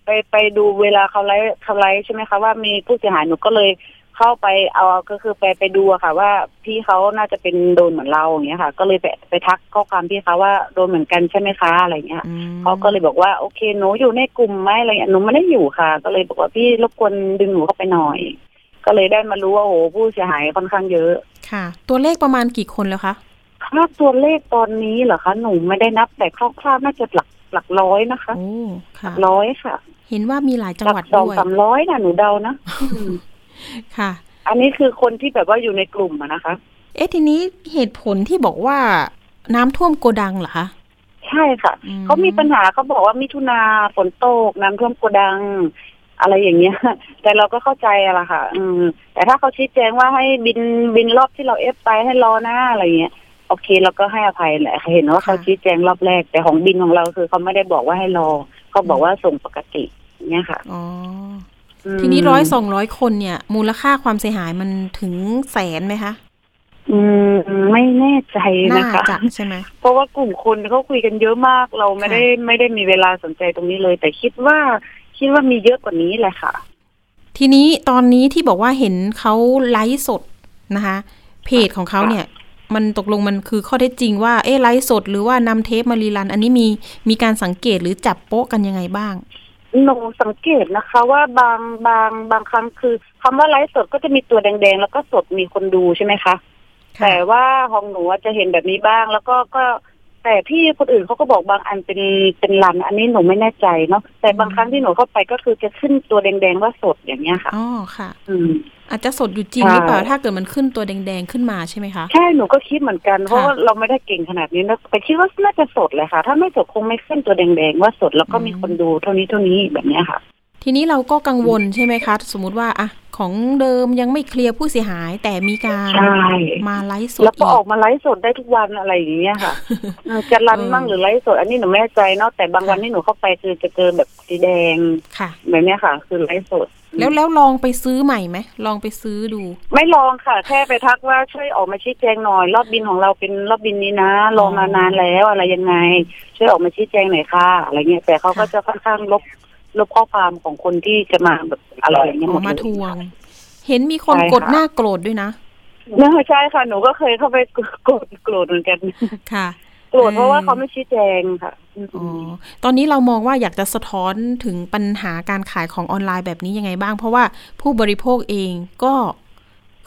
ไปไปดูเวลาเขาไลฟ์เขาไลฟ์ใช่ไหมคะว่ามีผู้เสียหายหนูก็เลยเข้าไปเอาก็คือไปไปดูอะค่ะ ว่าพี่เขาน่าจะเป็นโดนเหมือนเราอย่างเงี้ยค่ะ ก็เลยไปไปทักข้อความพี่เขาว่าโดนเหมือนกันใช่ไหมคะอะไรเงี้ยอืมเขาก็เลยบอกว่าโอเคหนูอยู่ในกลุ่มไหมอะไรเงี้ยหนูไม่ได้อยู่ค่ะ ก็เลยบอกว่าพี่รบกวนดึงหนูเข้าไปหน่อย ก็เลยได้มารู้ว่าโอ้โหผู้เสียหายค่อนข้างเยอะค่ะ ตัวเลขประมาณกี่คนแล้วคะค่าตัวเลขตอนนี้เหรอคะหนูไม่ได้นับแต่คร่าวๆน่าจะหลักหลักร้อยนะคะโอ้หค่ะลักร้อยค่ะ เห็นว่ามีหลายจังหลัหวัดสองด้วยสามร้อยนะหนูเดานะอืมค่ะ อันนี้คือคนที่แบบว่าอยู่ในกลุ่มอะนะคะ เอ๊ะทีนี้เหตุผลที่บอกว่าน้ำท่วมโกดังเหรอคะใช่ค่ะอืมเขามีปัญหาเขาบอกว่ามิถุนาฝนตกน้ำท่วมโกดัง อะไรอย่างเงี้ย แต่เราก็เข้าใจอะละค่ะ อืม แต่ถ้าเขาชี้แจงว่าให้บินบินรอบที่เราเอฟไปให้รอหน้าอะไรเงี้ยโอเคเราก็ให้อภัยแหละเห็นว่าเขาชี้แจงรอบแรก แต่ของบินของเราคือเขาไม่ได้บอกว่าให้รอเขาบอกว่าส่งปกติ อย่างเงี้ยค่ะอ๋ออืมทีนี้ร้อยสองร้อยคนเนี่ย มูลค่าความเสียหายมันถึงแสนไหมคะอืมไม่แน่ใจน่านะคะจะใช่ไหมเพราะว่ากลุ่มคนเขาคุยกันเยอะมาก เราไม่ได้ไม่ได้มีเวลาสนใจตรงนี้เลย แต่คิดว่าคิดว่ามีเยอะกว่านี้แหละค่ะ ทีนี้ตอนนี้ที่บอกว่าเห็นเขาไลฟ์สดนะคะ เพจของเขาเนี่ย มันตกลงมันคือข้อเท็จจริงว่าเอ๊ะไลฟ์สดหรือว่านำเทปมารีรัน อันนี้มีมีการสังเกตหรือจับโป๊ะกันยังไงบ้าง หนูสังเกตนะคะ ว่าบางบางบางครั้งคือคำว่าไลฟ์สดก็จะมีตัวแดงๆ แล้วก็สดมีคนดูใช่ไหมคะค่ะแต่ว่าของหนูอะจะเห็นแบบนี้บ้าง แล้วก็ก็ แต่ที่คนอื่นเขาก็บอกบางอันเป็นเป็นรันอันนี้หนูไม่แน่ใจเนาะแต่บางครั้งที่หนูเข้าไปก็คือจะขึ้นตัวแดงๆว่าสดอย่างเงี้ยค่ะอ๋อค่ะ อืม อาจจะสดอยู่จริงใช่หรือเปล่าถ้าเกิดมันขึ้นตัวแดงๆขึ้นมาใช่ไหมคะใช่หนูก็คิดเหมือนกันเพราะค่ะว่าเราไม่ได้เก่งขนาดนี้นะแต่คิดว่าน่าจะสดเลยค่ะ ถ้าไม่สดคงไม่ขึ้นตัวแดงๆว่าสดแล้วก็มีคนดูเท่านี้เท่านี้แบบเนี้ยค่ะ ทีนี้เราก็กังวลใช่ไหมคะ สมมุติว่าอะ ของเดิมยังไม่เคลียร์ผู้เสียหาย แต่มีการใช่มาไลฟ์สดแล้วก็อีออกกมาไลฟ์สดได้ทุกวันอะไรอย่างเงี้ยค่ะเออจะรันเออมั่งหรือไลฟ์สด อันนี้หนูไม่แน่ใจเนาะแต่บางวันที่หนูเข้าไปคือจะเจอแบบสีแดงค่ะแบบเนี้ยค่ะ คือไลฟ์สด แล้วแล้วลองไปซื้อใหม่ไหมลองไปซื้อดู ไม่ลองค่ะ แค่ไปทักว่าช่วยออกมาชี้แจงหน่อย รอบบินของเราเป็นรอบบินนี้นะรอมานานแล้วอะไรยังไง ช่วยออกมาชี้แจงหน่อยค่ะอะไรเงี้ยแต่เขาก็จะค่อนข้างลบ ลบข้อความของคนที่จะมาแบบอะไรอย่างเงี้ยอหมอกดมาเลยทวง เห็นมีคนใช่ค่ะกดหน้าโกรธด้วยนะเนอะใช่ค่ะ หนูก็เคยเข้าไปโกรธโกรธเหมือนกันค่ะโกรธเพราะว่าเออเขาไม่ชี้แจงค่ะอ๋อตอนนี้เรามองว่าอยากจะสะท้อนถึงปัญหาการขายของออนไลน์แบบนี้ยังไงบ้าง เพราะว่าผู้บริโภคเองก็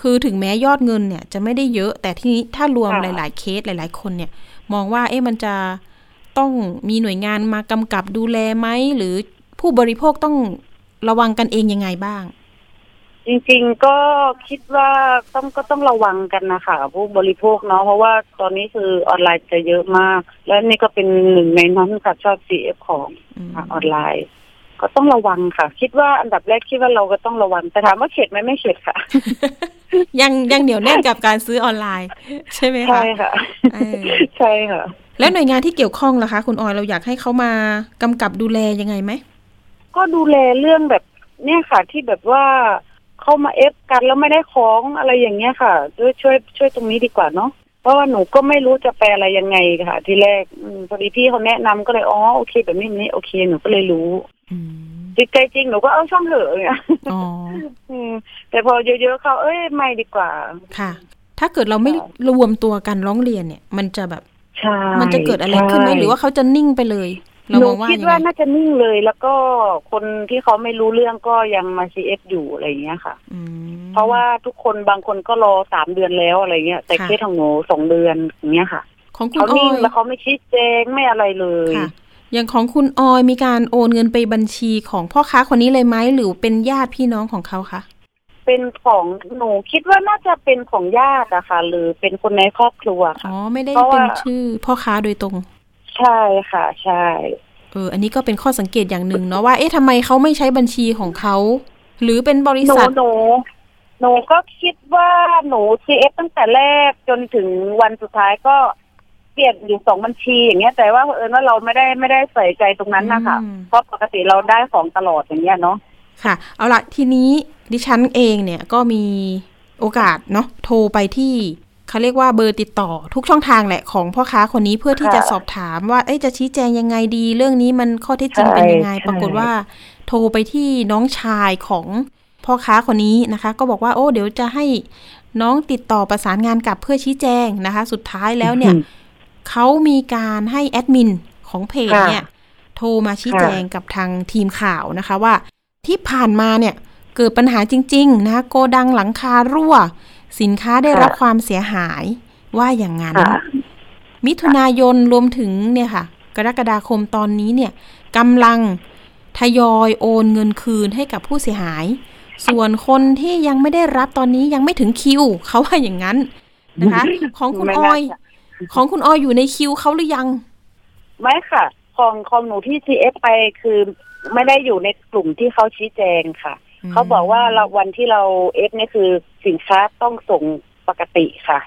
คือถึงแม้ยอดเงินเนี่ยจะไม่ได้เยอะ แต่ที่นี้ถ้ารวมค่ะหลาย ๆ เคสหลาย ๆ คนเนี่ย มองว่า เอ๊ะมันจะต้องมีหน่วยงานมากำกับดูแลไหม หรือ ผู้บริโภคต้องระวังกันเองยังไงบ้าง จริงๆก็คิดว่าต้องก็ต้องระวังกันนะคะผู้บริโภคเนาะเพราะว่าตอนนี้คือออนไลน์จะเยอะมาก และนี่ก็เป็นหนึ่งในนั้นค่ะชอบ CF ของอืมทางออนไลน์ก็ต้องระวังค่ะ คิดว่าอันดับแรกคิดว่าเราก็ต้องระวังแต่ถามว่าเข็ดไหมไม่เข็ดค่ะ ยังยังเหนียวแน่นกับการซื้อออนไลน์ ใช่ไหมคะใช่ค่ะเออใช่ค่ะ แล้วหน่วยงานที่เกี่ยวข้องล่ะคะ คุณออยเราอยากให้เขามากำกับดูแลยังไงไหม ก็ดูแลเรื่องแบบเนี่ยค่ะ ที่แบบว่าเข้ามาเอฟกันแล้วไม่ได้ของอะไรอย่างเงี้ยค่ะช่วยช่วยช่วยตรงนี้ดีกว่าเนาะเพราะว่าหนูก็ไม่รู้จะแปลอะไรยังไงค่ะ ทีแรกอมพอดีพี่เขาแนะนำก็เลยอ๋อโอเคแบบนี้แบบนี้โอเคหนูก็เลยรู้อืมจิตใจจริงหนูก็เอาช่างเถอะเนี่ยอ๋ออืมแต่พอเยอะๆเขาเอ้ยไม่ดีกว่า ค่ะ ถ้าเกิดเราไม่รวมตัวกันร้องเรียนเนี่ย มันจะแบบใช่มันจะเกิดอะไรขึ้นไหมใช่หรือว่าเขาจะนิ่งไปเลย เราหนูมองว่าคิดยังว่าไงน่าจะนิ่งเลย แล้วก็คนที่เขาไม่รู้เรื่องก็ยังมาซีเอฟอยู่อะไรอย่างเงี้ยค่ะอืมเพราะว่าทุกคนบางคนก็รอสามเดือนแล้วอะไรเงี้ย แต่ค่ะเคสของหนูสองเดือนอย่างเงี้ยค่ะของคุณเขาออนิ่งยแล้วเขาไม่ชี้แจงไม่อะไรเลยค่ะอย่างของคุณออยมีการโอนเงินไปบัญชีของพ่อค้าคนนี้เลยไหมหรือเป็นญาติพี่น้องของเขาคะเป็นของหนูคิดว่าน่าจะเป็นของญาติอะค่ะ หรือเป็นคนในครอบครัวอ๋ค่ะอไม่ได้เพราะเป็นว่าชื่อพ่อค้าโดยตรง ใช่ค่ะ ใช่เอออันนี้ก็เป็นข้อสังเกตอย่างหนึ่งเนาะว่าเอ๊ะทำไมเขาไม่ใช้บัญชีของเขา หรือเป็นบริหนูษัทหนูหนูก็คิดว่าหนู CF ตั้งแต่แรกจนถึงวันสุดท้ายก็เปลี่ยนอยู่สองบัญชีอย่างเงี้ย แต่ว่าเผอิญว่าเราไม่ได้ไม่ได้ใส่ใจตรงนั้นนะคะอืมเพราะปกติเราได้ของตลอดอย่างเงี้ยเนาะค่ะ เอาละทีนี้ดิฉันเองเนี่ยก็มีโอกาสเนาะโทรไปที่ เขาเรียกว่าเบอร์ติดต่อทุกช่องทางแหละของพ่อค้าคนนี้เพื่อที่จะค่ะสอบถามว่า เอ๊ะจะชี้แจงยังไงดี เรื่องนี้มันข้อเท็จจริงเป็นยังไงใช่ปรากฏว่า โทรไปที่น้องชายของพ่อค้าคนนี้นะคะ ก็บอกว่าโอ้เดี๋ยวจะให้น้องติดต่อประสานงานกลับเพื่อชี้แจงนะคะ สุดท้ายแล้วเนี่ยเขามีการให้แอดมินของเพจค่ะเนี่ย โทรมาชี้ค่ะแจงกับทางทีมข่าวนะคะว่าที่ผ่านมาเนี่ยเกิดปัญหาจริง ๆ นะคะโกดังหลังคารั่ว สินค้าได้รับความเสียหายว่าอย่างนั้นค่ะมิถุนายนรวมถึงเนี่ยค่ะ กรกฎาคมตอนนี้เนี่ยกำลังทยอยโอนเงินคืนให้กับผู้เสียหาย ส่วนคนที่ยังไม่ได้รับตอนนี้ยังไม่ถึงคิวเขาว่าอย่างนั้นนะคะ ของคุณไม่อน่าอยจะของคุณออยอยู่ในคิวเขาหรือยัง ไม่ค่ะ ของของหนูที่ CF ไปคือไม่ได้อยู่ในกลุ่มที่เขาชี้แจงค่ะอืม เขาบอกว่าเราวันที่เราเอฟเนี่ยคือสินค้าต้องส่งปกติค่ะ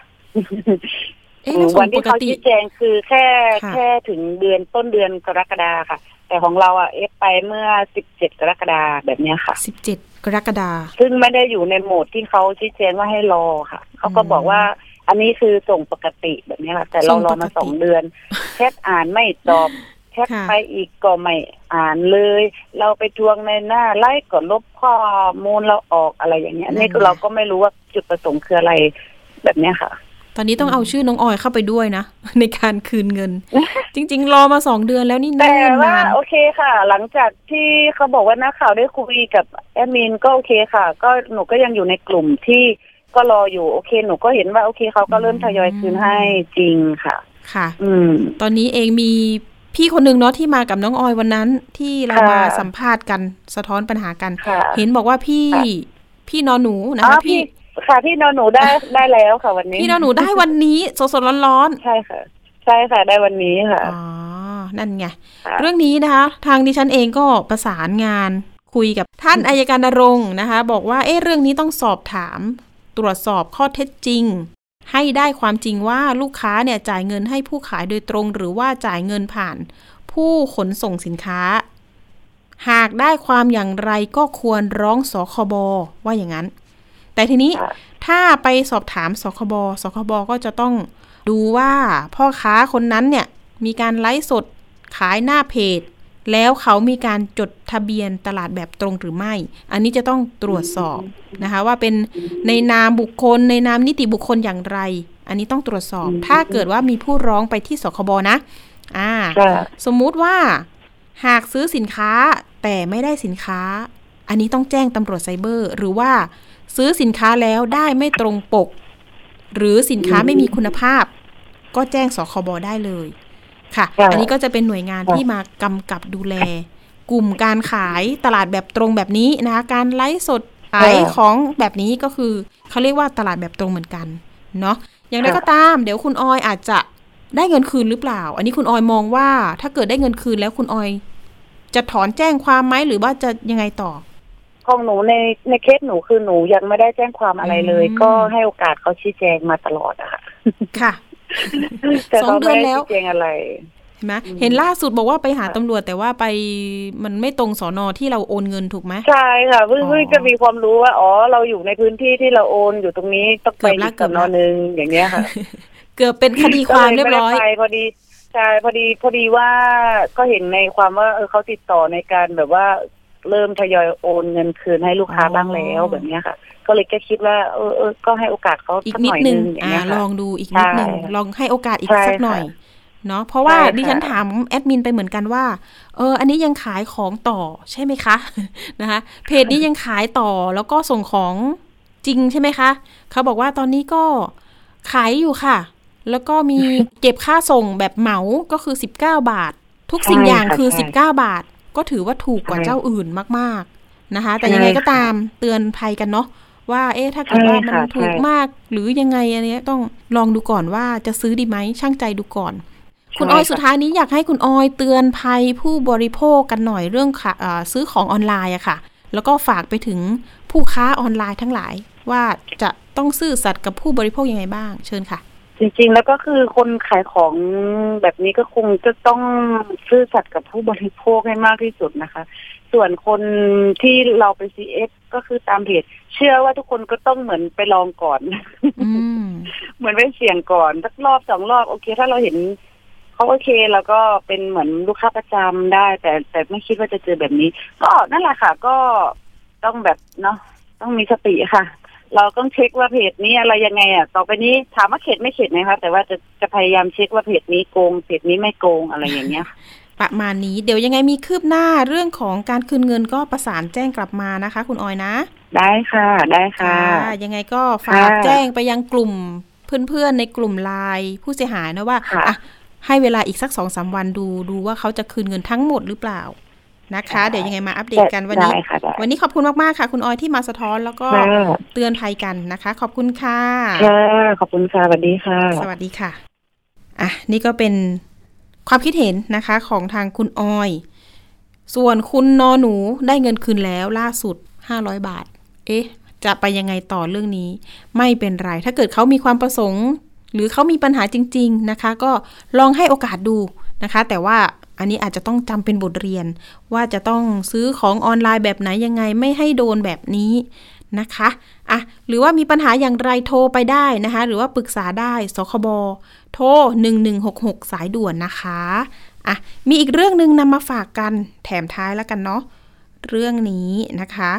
เอ๊ะแล้วส่วังนปที่กเขาติชี้แจงคือแค่ค่ะแค่ถึงเดือนต้นเดือนกรกฎาค่ะ แต่ของเราอะเอฟไปเมื่อ17กรกฎาแบบเนี้ยค่ะสิบเจ็ดกรกฎาซึ่งไม่ได้อยู่ในโหมดที่เขาชี้แจงว่าให้รอค่ะ เขาก็บอกว่าอันนี้คือส่งปกติแบบเนี้ยค่ะแต่เรารอมาสองเดือนแชทอ่านไม่ตอบ แชทค่ะไปอีกก็ไม่อ่านเลย เราไปทวงในหน้าไล่ก็ลบข้อมูลเราออกอะไรอย่างเงี้ยนี่ก็เราก็ไม่รู้ว่าจุดประสงค์คืออะไรแบบเนี้ยค่ะ ตอนนี้ต้องเอาชื่อน้องออยเข้าไปด้วยนะ ในการคืนเงิน จริง ๆ รอมาสองเดือนแล้วนี่แต่เนิ่นว่านานโอเคค่ะ หลังจากที่เขาบอกว่านักข่าวได้คุยกับแอดมินก็โอเคค่ะ ก็หนูก็ยังอยู่ในกลุ่มที่ก็รออยู่โอเคหนูก็เห็นว่าโอเคเขาก็เริ่มทยอยคืนให้จริงค่ะ ค่ะ อืม ตอนนี้เองมี พี่คนหนึ่งเนาะที่มากับน้องออยวันนั้น ที่เราค่ะมาสัมภาษณ์กันสะท้อนปัญหากันค่ะเห็นบอกว่าพี่ค่ะพี่นอนหนูนะอ๋อคะพี่พี่ค่ะพี่นอนหนูได้ได้แล้วค่ะ วันนี้ พี่นอนหนูได้วันนี้สดๆร้อนใช่ค่ะ ใช่ค่ะได้วันนี้ค่ะๆอ๋อนั่นไงค่ะเรื่องนี้นะคะ ทางดิฉันเองก็ประสานงานคุยกับท่านอายการนรงค์นะคะ บอกว่าเอ๊ะเรื่องนี้ต้องสอบถามตรวจสอบข้อเท็จจริง ให้ได้ความจริงว่าลูกค้าเนี่ยจ่ายเงินให้ผู้ขายโดยตรง หรือว่าจ่ายเงินผ่าน ผู้ขนส่งสินค้า หากได้ความอย่างไรก็ควรร้องสคบว่าอย่างนั้น แต่ทีนี้ค่ะถ้าไปสอบถามสคบสคบก็จะต้องดูว่าพ่อค้าคนนั้นเนี่ยมีการไลฟ์สดขายหน้าเพจ แล้วเขามีการจดทะเบียนตลาดแบบตรงหรือไม่ อันนี้จะต้องตรวจสอบนะคะว่าเป็นในนามบุคคล ในนามนิติบุคคลอย่างไร อันนี้ต้องตรวจสอบ ถ้าเกิดว่ามีผู้ร้องไปที่สคบนะ อ่าค่ะสมมุติว่าหากซื้อสินค้าแต่ไม่ได้สินค้า อันนี้ต้องแจ้งตำรวจไซเบอร์ หรือว่าซื้อสินค้าแล้วได้ไม่ตรงปก หรือสินค้าไม่มีคุณภาพ ก็แจ้งสคบได้เลย ค่ะค่ะ อันนี้ก็จะเป็นหน่วยงานค่ะที่มากำกับดูแล กลุ่มการขายตลาดแบบตรงแบบนี้นะคะ การไลฟ์สดขายของแบบนี้ก็คือเขาเรียกว่าตลาดแบบตรงเหมือนกันเนาะอย่างไรก็ตาม เดี๋ยวคุณออยอาจจะได้เงินคืนหรือเปล่า อันนี้คุณออยมองว่าถ้าเกิดได้เงินคืนแล้วคุณออย จะถอนแจ้งความไหมหรือว่าจะยังไงต่อของหนูในในเคสหนูคือหนูยังไม่ได้แจ้งความอะไรเลยอืมก็ให้โอกาสเขาชี้แจงมาตลอดอะค่ะ ค่ะ แต่สองเขาเดืไม่อนได้แล้วชี้แจงอะไรเห็นไหมอืมเห็นล่าสุดบอกว่าไปหาค่ะตำรวจแต่ว่าไปมันไม่ตรงสอนอที่เราโอนเงินถูกไหมใช่ค่ะเพิ่งอ๋อเพิ่งจะมีความรู้ว่าอ๋อเราอยู่ในพื้นที่ที่เราโอนอยู่ตรงนี้ต้องไปเกือบละอีกเกือบสำนละอนึงอย่างเงี้ยค่ะ เกือบเป็นคดีความเรียบร้อยก็ลไม่ได้ไปพอดีใช่พอดีพอดีว่าก็เห็นในความว่าเออเขาติดต่อในการแบบว่า เริ่มทยอยโอนเงินคืนให้ลูกค้าอ๋อบ้างแล้วแบบเนี้ยค่ะ ก็เลยก็คิดว่าเออเออก็ให้โอกาสเขาอีกสักนิหดน่อยนึนึงงอย่างอ่าเงี้ยลค่ะองดูอีกนิดนึงใช่ลองให้โอกาสอีกใช่สักหน่อยค่ะเนาะเพราะว่าใช่ค่ะดิฉันถามแอดมินไปเหมือนกันว่าเอออันนี้ยังขายของต่อใช่ไหมคะนะคะเพจนี้ยังขายต่อแล้วก็ส่งของจริงใช่ไหมคะเขาบอกว่าตอนนี้ก็ขายอยู่ค่ะ แล้วก็มีเก็บค่าส่งแบบเหมาก็คือ 19 บาท ทุกสิ่งอย่างคือ 19 บาท ก็ถือว่าถูกกว่าเจ้าอื่นมาก ๆนะคะ แต่ยังไงก็ตามเตือนภัยกันเนาะว่า เอ๊ะถ้าเกิดว่ามันถูกมากหรือยังไงอันนี้ต้องลองดูก่อนว่าจะซื้อดีไหมช่างใจดูก่อน คุณออยสุดท้ายนี้อยากให้คุณออยเตือนภัยผู้บริโภคกันหน่อยเรื่องค่ะซื้อของออนไลน์อะค่ะ แล้วก็ฝากไปถึงผู้ค้าออนไลน์ทั้งหลาย ว่าจะต้องซื่อสัตย์กับผู้บริโภคยังไงบ้าง เชิญค่ะ จริงๆ แล้วก็คือคนขายของแบบนี้ก็คงจะต้องซื่อสัตย์กับผู้บริโภคให้มากที่สุดนะคะ ส่วนคนที่เราไปซีเอฟก็คือตามเพจเชื่อว่าทุกคนก็ต้องเหมือนไปลองก่อนเหมือนไปเสี่ยงก่อนสักรอบสองรอบโอเค ถ้าเราเห็นเขาโอเคแล้วก็เป็นเหมือนลูกค้าประจำได้ แต่แต่ไม่คิดว่าจะเจอแบบนี้ ก็นั่นแหละค่ะ ก็ต้องแบบเนาะต้องมีสติค่ะ เราต้องเช็คว่าเพจนี้อะไรยังไงอะต่อไปนี้ถามว่าเข็ดไม่เข็ดนะคะแต่ว่าจะจะพยายามเช็คว่าเพจนี้โกงเพจนี้ไม่โกงอะไรอย่างเงี้ยประมาณนี้เดี๋ยวยังไงมีคืบหน้าเรื่องของการคืนเงินก็ประสานแจ้งกลับมานะคะ คุณออยนะ ได้ค่ะได้ค่ะ ยังไงก็ฝากแจ้งไปยังกลุ่มเพื่อนๆในกลุ่มไลน์ผู้เสียหายนะว่าอะให้เวลาอีกสักสองสาวันดูดูว่าเขาจะคืนเงินทั้งหมดหรือเปล่า นะคะ เดี๋ยวยังไงมาอัปเดตกันวันนี้ วันนี้ขอบคุณมาก ๆ ค่ะ คุณออยที่มาสะท้อนแล้วก็เตือนภัยกันนะคะ ขอบคุณค่ะค่ะขอบคุณค่ะสวัสดีค่ะ สวัสดีค่ะอะนี่ก็เป็นความคิดเห็นนะคะของทางคุณออย ส่วนคุณนอหนูได้เงินคืนแล้วล่าสุดห้าร้อยบาท เอ๊ะ จะไปยังไงต่อเรื่องนี้ ไม่เป็นไร ถ้าเกิดเขามีความประสงค์ หรือเขามีปัญหาจริง ๆ นะคะ ก็ลองให้โอกาสดูนะคะ แต่ว่า อันนี้อาจจะต้องจำเป็นบทเรียน ว่าจะต้องซื้อของออนไลน์แบบไหนยังไงไม่ให้โดนแบบนี้นะคะอะหรือว่ามีปัญหาอย่างไรโทรไปได้นะคะ หรือว่าปรึกษาได้สคบโทร 1166 สายด่วนนะคะอะมีอีกเรื่องหนึ่งนำมาฝากกันแถมท้ายแล้วกันเนาะเรื่องนี้นะคะ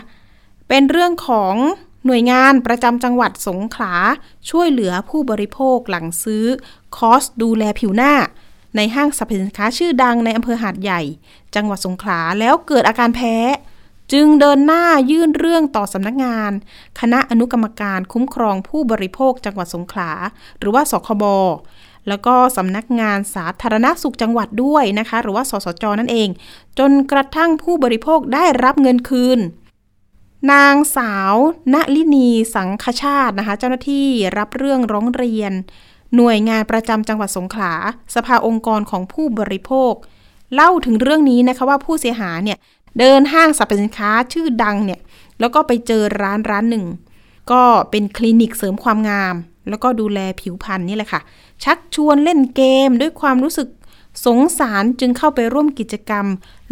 เป็นเรื่องของหน่วยงานประจำจังหวัดสงขลาช่วยเหลือผู้บริโภคหลังซื้อคอสดูแลผิวหน้า ในห้างสรรพสินค้าชื่อดังในอำเภอหาดใหญ่ จังหวัดสงขลาแล้วเกิดอาการแพ้ จึงเดินหน้ายื่นเรื่องต่อสำนักงาน คณะอนุกรรมการคุ้มครองผู้บริโภคจังหวัดสงขลา หรือว่าสคบแล้วก็สำนักงานสาธารณสุขจังหวัดด้วยนะคะ หรือว่า สสจ นั่นเอง จนกระทั่งผู้บริโภคได้รับเงินคืน นางสาวณลินีสังคชาตินะคะ เจ้าหน้าที่รับเรื่องร้องเรียน หน่วยงานประจำจังหวัดสงขลา สภาองค์กรของผู้บริโภค เล่าถึงเรื่องนี้นะคะว่าผู้เสียหายเนี่ยเดินห้างสรรพสินค้าชื่อดังเนี่ยแล้วก็ไปเจอร้านร้านหนึ่ง ก็เป็นคลินิกเสริมความงาม แล้วก็ดูแลผิวพรรณนี่แหละค่ะ ชักชวนเล่นเกมด้วยความรู้สึกสงสารจึงเข้าไปร่วมกิจกรรม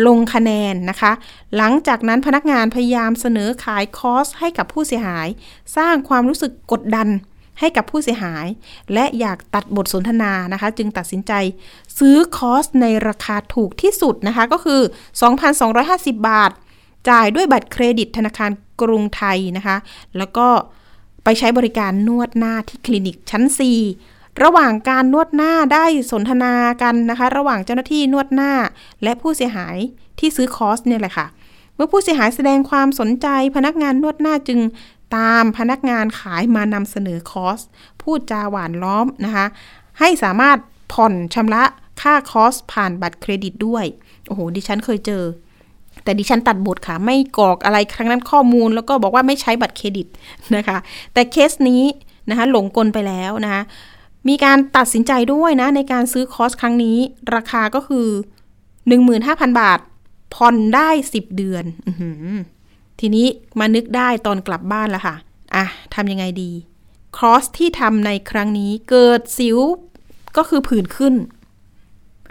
ลงคะแนนนะคะ หลังจากนั้นพนักงานพยายามเสนอขายคอร์สให้กับผู้เสียหาย สร้างความรู้สึกกดดัน ให้กับผู้เสียหาย และอยากตัดบทสนทนานะคะ จึงตัดสินใจซื้อคอร์สในราคาถูกที่สุดนะคะ ก็คือ 2,250 บาท จ่ายด้วยบัตรเครดิตธนาคารกรุงไทยนะคะ แล้วก็ไปใช้บริการนวดหน้าที่คลินิกชั้น 4 ระหว่างการนวดหน้าได้สนทนากันนะคะ ระหว่างเจ้าหน้าที่นวดหน้า และผู้เสียหายที่ซื้อคอร์สเนี่ยแหละค่ะเมื่อผู้เสียหายแสดงความสนใจพนักงานนวดหน้าจึง ตามพนักงานขายมานำเสนอคอส พูดจาหวานล้อมนะคะ ให้สามารถผ่อนชำระค่าคอสผ่านบัตรเครดิตด้วย โอ้โห ดิฉันเคยเจอ แต่ดิฉันตัดบทค่ะ ไม่กรอกอะไรครั้งนั้นข้อมูล แล้วก็บอกว่าไม่ใช้บัตรเครดิตนะคะ แต่เคสนี้นะคะหลงกลไปแล้วนะคะ มีการตัดสินใจด้วยนะ ในการซื้อคอสครั้งนี้ ราคาก็คือ 15,000 บาทผ่อนได้ 10 เดือนอ ทีนี้มานึกได้ตอนกลับบ้านแล้วค่ะอะทำยังไงดีครอสที่ทำในครั้งนี้เกิดสิวก็คือผื่นขึ้น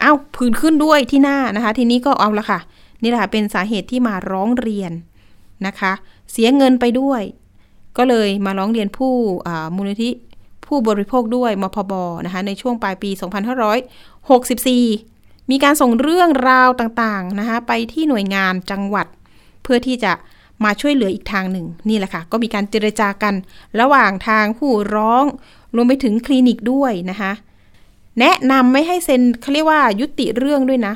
เอา้าผื่นขึ้นด้วยที่หน้านะคะ ทีนี้ก็เอาละค่ะ นี่แหละเป็นสาเหตุที่มาร้องเรียนนะคะ เสียเงินไปด้วย ก็เลยมาร้องเรียนผู้มูลนิธิผู้บริโภคด้วยมพบนะคะ ในช่วงปลายปี 2564 มีการส่งเรื่องราวต่างๆนะคะ ไปที่หน่วยงานจังหวัด เพื่อที่จะ มาช่วยเหลืออีกทางหนึ่งนี่แหละค่ะ ก็มีการเจรจากัน ระหว่างทางผู้ร้องรวมไปถึงคลินิกด้วยนะคะแนะนำไม่ให้เซ็นเขาเรียกว่ายุติเรื่องด้วยนะ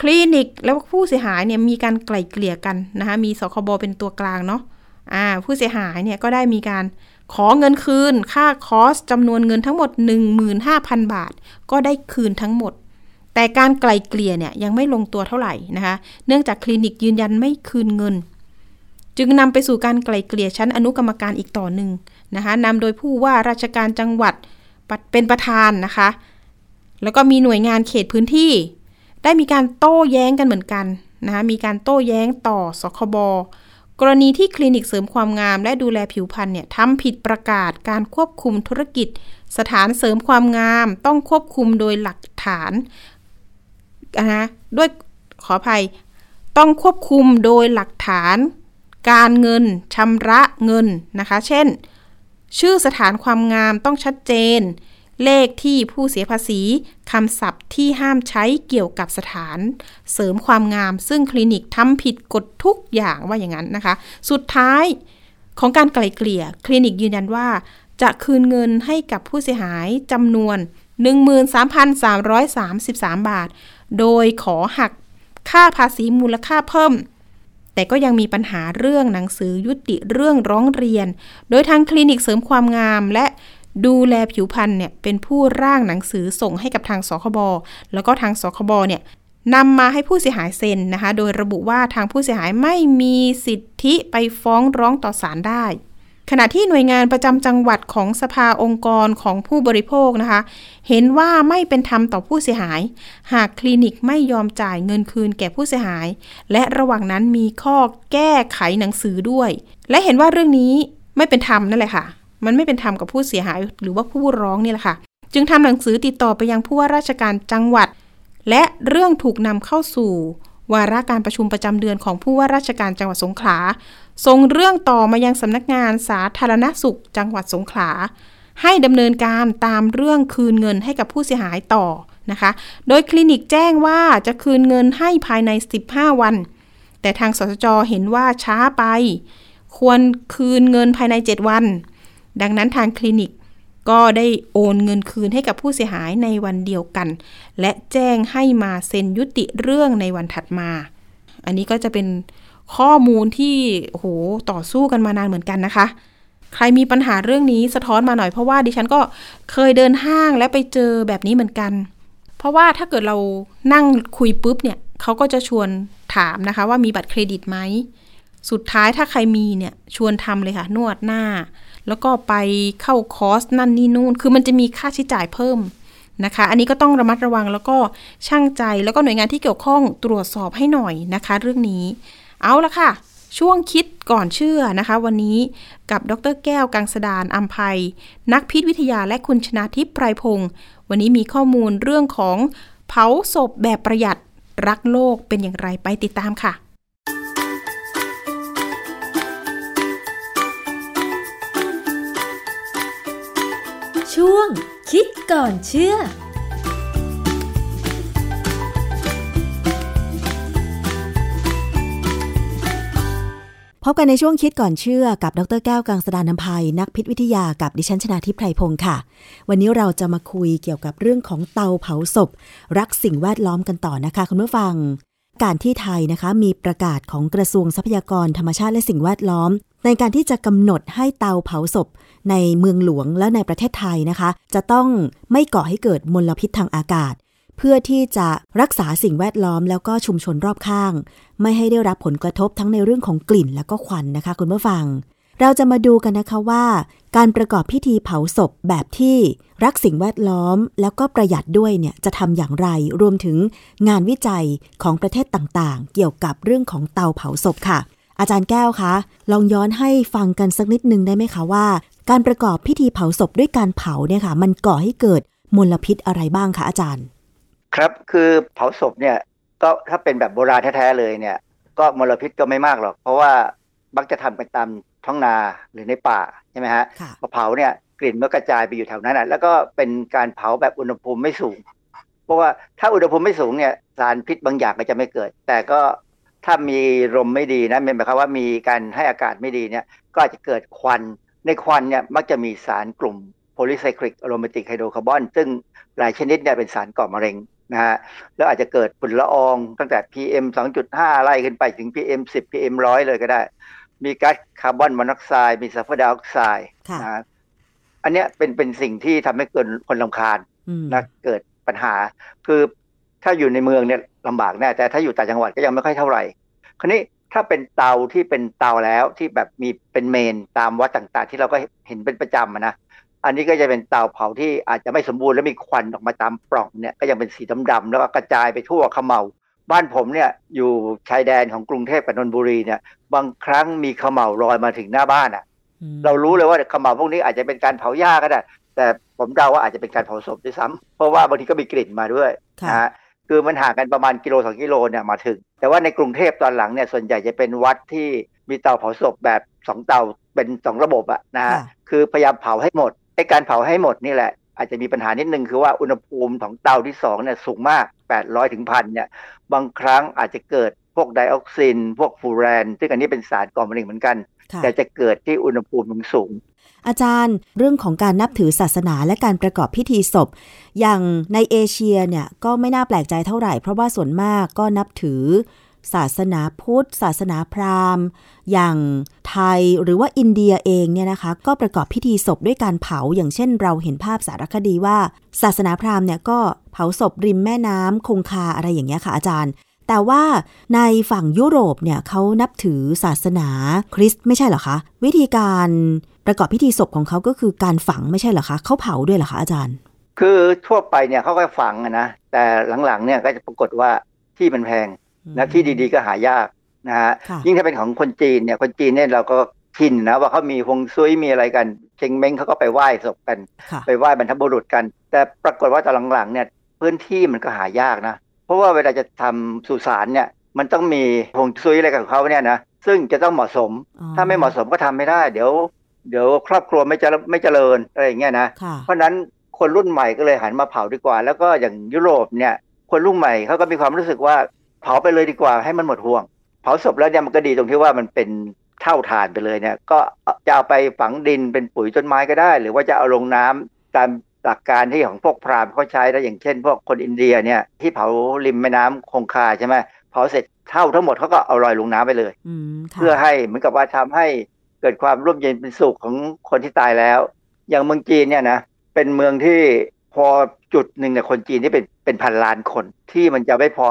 คลินิกแล้วผู้เสียหายเนี่ยมีการไกล่เกลี่ยกันนะคะมีสคบเป็นตัวกลางเนาะอ่าผู้เสียหายเนี่ยก็ได้มีการขอเงินคืน ค่าคอสจำนวนเงินทั้งหมด 15,000 บาท ก็ได้คืนทั้งหมด แต่การไกล่เกลี่ยเนี่ยยังไม่ลงตัวเท่าไหร่นะคะ เนื่องจากคลินิกยืนยันไม่คืนเงิน จึงนำไปสู่การไกล่เกลี่ยชั้นอนุกรรมการอีกต่อหนึ่งนะคะนำโดยผู้ว่าราชการจังหวัดเป็นประธานนะคะ แล้วก็มีหน่วยงานเขตพื้นที่ ได้มีการโต้แย้งกันเหมือนกันนะคะมีการโต้แย้งต่อสคบกรณีที่คลินิกเสริมความงามและดูแลผิวพรรณเนี่ยทำผิดประกาศการควบคุมธุรกิจ สถานเสริมความงาม ต้องควบคุมโดยหลักฐานนะด้วยขออภัยต้องควบคุมโดยหลักฐาน การเงินชำระเงินนะคะ เช่น ชื่อสถานความงามต้องชัดเจน เลขที่ผู้เสียภาษีคำศัพท์ที่ห้ามใช้เกี่ยวกับสถาน เสริมความงามซึ่งคลินิกทำผิดกฎทุกอย่างว่าอย่างนั้นนะคะ สุดท้ายของการไกล่เกลี่ย คลินิกยืนยันว่า จะคืนเงินให้กับผู้เสียหายจำนวน 13,333 บาท โดยขอหักค่าภาษีมูลค่าเพิ่ม แต่ก็ยังมีปัญหาเรื่องหนังสือยุติเรื่องร้องเรียน โดยทางคลินิกเสริมความงามและดูแลผิวพรรณเนี่ยเป็นผู้ร่างหนังสือส่งให้กับทางสคบแล้วก็ทางสคบเนี่ยนำมาให้ผู้เสียหายเซ็นนะคะ โดยระบุว่าทางผู้เสียหายไม่มีสิทธิไปฟ้องร้องต่อศาลได้ ขณะที่หน่วยงานประจำจังหวัดของสภาองค์กรของผู้บริโภคนะคะ เห็นว่าไม่เป็นธรรมต่อผู้เสียหาย หากคลินิกไม่ยอมจ่ายเงินคืนแก่ผู้เสียหาย และระหว่างนั้นมีข้อแก้ไขหนังสือด้วย และเห็นว่าเรื่องนี้ไม่เป็นธรรมนั่นแหละค่ะ มันไม่เป็นธรรมกับผู้เสียหาย หรือว่าผู้ร้องนี่แหละค่ะ จึงทำหนังสือติดต่อไปยังผู้ว่าราชการจังหวัด และเรื่องถูกนำเข้าสู่วาระการประชุมประจำเดือนของผู้ว่าราชการจังหวัดสงขลาส่งเรื่องต่อมายังสำนักงานสาธารณสุขจังหวัดสงขลา ให้ดำเนินการตามเรื่องคืนเงินให้กับผู้เสียหายต่อนะคะ โดยคลินิกแจ้งว่าจะคืนเงินให้ภายใน 15 วัน แต่ทางสสจเห็นว่าช้าไป ควรคืนเงินภายใน 7 วัน ดังนั้นทางคลินิกก็ได้โอนเงินคืนให้กับผู้เสียหายในวันเดียวกัน และแจ้งให้มาเซ็นยุติเรื่องในวันถัดมา อันนี้ก็จะเป็น ข้อมูลที่โหต่อสู้กันมานานเหมือนกันนะคะ ใครมีปัญหาเรื่องนี้สะท้อนมาหน่อยเพราะว่าดิฉันก็เคยเดินห้างและไปเจอแบบนี้เหมือนกัน เพราะว่าถ้าเกิดเรานั่งคุยปุ๊บเนี่ยเขาก็จะชวนถามนะคะว่ามีบัตรเครดิตไหมสุดท้ายถ้าใครมีเนี่ยชวนทำเลยค่ะ นวดหน้า แล้วก็ไปเข้าคอร์สนั่นนี่นู่น คือมันจะมีค่าใช้จ่ายเพิ่มนะคะ อันนี้ก็ต้องระมัดระวังแล้วก็ช่างใจแล้วก็หน่วยงานที่เกี่ยวข้องตรวจสอบให้หน่อยนะคะ เรื่องนี้ เอาละค่ะ ช่วงคิดก่อนเชื่อนะคะ วันนี้กับดรแก้วกังสดานอัมภัย นักพิษวิทยาและคุณชนาทิพย์ไพรพงศ์วันนี้มีข้อมูลเรื่องของเผาศพแบบประหยัดรักโลกเป็นอย่างไรไปติดตามค่ะ ช่วงคิดก่อนเชื่อ พบกันในช่วงคิดก่อนเชื่อกับดรแก้วกังสดานนภัย นักพิษวิทยากับดิฉันชนาทิพไพรพงศ์ค่ะ วันนี้เราจะมาคุยเกี่ยวกับเรื่องของเตาเผาศพ รักสิ่งแวดล้อมกันต่อนะคะคุณผู้ฟัง การที่ไทยนะคะมีประกาศของกระทรวงทรัพยากรธรรมชาติและสิ่งแวดล้อม ในการที่จะกำหนดให้เตาเผาศพ ในเมืองหลวงและในประเทศไทยนะคะ จะต้องไม่ก่อให้เกิดมลพิษทางอากาศ พื่อที่จะรักษาสิ่งแวดล้อมแล้วก็ชุมชนรอบข้าง ไม่ให้ได้รับผลกระทบทั้งในเรื่องของกลิ่นและก็ควันนะคะคุณผู้ฟัง เราจะมาดูกันนะคะว่า การประกอบพิธีเผาศพแบบที่รักสิ่งแวดล้อม แล้วก็ประหยัดด้วยเนี่ยจะทำอย่างไรรวมถึงงานวิจัยของประเทศต่างๆ เกี่ยวกับเรื่องของเตาเผาศพค่ะ อาจารย์แก้วคะลองย้อนให้ฟังกันสักนิดนึงได้ไหมคะว่า การประกอบพิธีเผาศพด้วยการเผาเนี่ยค่ะ มันก่อให้เกิดมลพิษอะไรบ้างคะอาจารย์ ครับคือเผาศพเนี่ยก็ถ้าเป็นแบบโบราณแท้ๆเลยเนี่ย ก็มลพิษก็ไม่มากหรอก เพราะว่ามักจะทำกันตามท้องนาหรือในป่าใช่ไหมฮะพอเผาเนี่ยกลิ่นมันกระจายไปอยู่แถวนั้นนะแล้วก็เป็นการเผาแบบอุณหภูมิไม่สูง เพราะว่าถ้าอุณหภูมิไม่สูงเนี่ยสารพิษบางอย่างก็จะไม่เกิด แต่ก็ถ้ามีลมไม่ดีนะหมายความว่ามีการให้อากาศไม่ดีเนี่ยก็อาจจะเกิดควัน ในควันเนี่ยมักจะมีสารกลุ่มpolycyclic aromatic hydrocarbon ซึ่งหลายชนิดเนี่ยเป็นสารก่อมะเร็ง นะฮะแล้วอาจจะเกิดฝุ่นละอองตั้งแต่ PM 2.5 ไล่ขึ้นไปถึง PM 10 PM 100 เลยก็ได้ มีก๊าซคาร์บอนมอนอกไซด์มีซัลเฟอร์ไดออกไซด์นะอันนี้เป็นเป็นสิ่งที่ทำให้เกิดคนรำคาญนะเกิดปัญหา คือถ้าอยู่ในเมืองเนี่ยลำบากแน่แต่ถ้าอยู่ต่างจังหวัดก็ยังไม่ค่อยเท่าไหร่คราวนี้ถ้าเป็นเตาที่เป็นเตาแล้วที่แบบมีเป็นเมรุตามวัดต่างๆ ที่เราก็เห็นเป็นประจำนะ อันนี้ก็จะเป็นเตาเผาที่อาจจะไม่สมบูรณ์และมีควันออกมาตามปล่องเนี่ยก็ยังเป็นสีดำๆแล้วก็กระจายไปทั่วขมเมาบ้านผมเนี่ยอยู่ชายแดนของกรุงเทพกับนนทบุรีเนี่ย บางครั้งมีขมเมาลอยมาถึงหน้าบ้านอะ เรารู้เลยว่าขมเมาพวกนี้อาจจะเป็นการเผาหญ้าก็ได้ แต่ผมเดาว่าอาจจะเป็นการเผาศพด้วยซ้ำเพราะว่าบางทีก็มีกลิ่นมาด้วยนะฮะคือมันห่างกันประมาณกิโลสองกิโลเนี่ยมาถึง แต่ว่าในกรุงเทพตอนหลังเนี่ยส่วนใหญ่จะเป็นวัดที่มีเตาเผาศพแบบสองเตาเป็นสองระบบอะนะฮะคือพยายามเผาให้หมด ไอ้การเผาให้หมดนี่แหละ อาจจะมีปัญหานิดนึงคือว่าอุณหภูมิของเตาที่สองเนี่ยสูงมาก 800ถึงพันเนี่ยบางครั้งอาจจะเกิดพวกไดออกซิน พวกฟูแรน ซึ่งอันนี้เป็นสารก่อมะเร็งเหมือนกัน แต่จะเกิดที่อุณหภูมิสูงอาจารย์เรื่องของการนับถือศาสนาและการประกอบพิธีศพ อย่างในเอเชียเนี่ยก็ไม่น่าแปลกใจเท่าไหร่ เพราะว่าส่วนมากก็นับถือ ศาสนาพุทธ ศาสนาพราหมณ์ อย่างไทยหรือว่าอินเดียเองเนี่ยนะคะ ก็ประกอบพิธีศพด้วยการเผาอย่างเช่น เราเห็นภาพสารคดีว่า ศาสนาพราหมณ์เนี่ยก็เผาศพริมแม่น้ำคงคาอะไรอย่างเงี้ยค่ะอาจารย์ แต่ว่าในฝั่งยุโรปเนี่ยเขานับถือศาสนาคริสต์ไม่ใช่เหรอคะ วิธีการประกอบพิธีศพของเขาก็คือการฝังไม่ใช่เหรอคะเขาเผาด้วยเหรอคะอาจารย์ คือทั่วไปเนี่ยเขาก็ฝังนะแต่หลังๆเนี่ยก็จะปรากฏว่าที่มันแพง นะที่ดีๆก็หายากนะฮะยิ่งถ้าเป็นของคนจีนเนี่ยคนจีนเนี่ยเราก็ทินนะว่าเขามีฮงซุยมีอะไรกัน เชงเม้งเขาก็ไปไหว้ศพกัน ไปไหว้บรรทบุรุษกัน แต่ปรากฏว่าตอนหลังๆเนี่ยพื้นที่มันก็หายากนะ เพราะว่าเวลาจะทำสุสานเนี่ยมันต้องมีฮงซุยอะไรกับเขาเนี่ยนะซึ่งจะต้องเหมาะสม ถ้าไม่เหมาะสมก็ทำไม่ได้ เดี๋ยว เดี๋ยวครอบครัวไม่จะไม่เจริญอะไรอย่างเงี้ยนะเพราะนั้นคนรุ่นใหม่ก็เลยหันมาเผาดีกว่า แล้วก็อย่างยุโรปเนี่ยคนรุ่นใหม่เขาก็มีความรู้สึกว่า เผาไปเลยดีกว่าให้มันหมดห่วง เผาศพแล้วเนี่ยมันก็ดีตรงที่ว่ามันเป็นเท่าฐานไปเลยเนี่ย ก็จะเอาไปฝังดินเป็นปุ๋ยต้นไม้ก็ได้ หรือว่าจะเอาลงน้ำตามหลักการที่ของพวกพราหมณ์เขาใช้แล้วอย่างเช่น พวกคนอินเดียเนี่ยที่เผาริมแม่น้ำคงคาใช่ไหมเผาเสร็จเท่าทั้งหมดเขาก็เอาลอยลงน้ำไปเลยเพื่อให้เหมือนกับว่าทำให้เกิดความร่มเย็นเป็นสุขของคนที่ตายแล้ว อย่างเมืองจีนเนี่ยนะเป็นเมืองที่พอจุดหนึ่งเนี่ยคนจีนที่เป็นเป็นพันล้านคนที่มันจะไม่พอ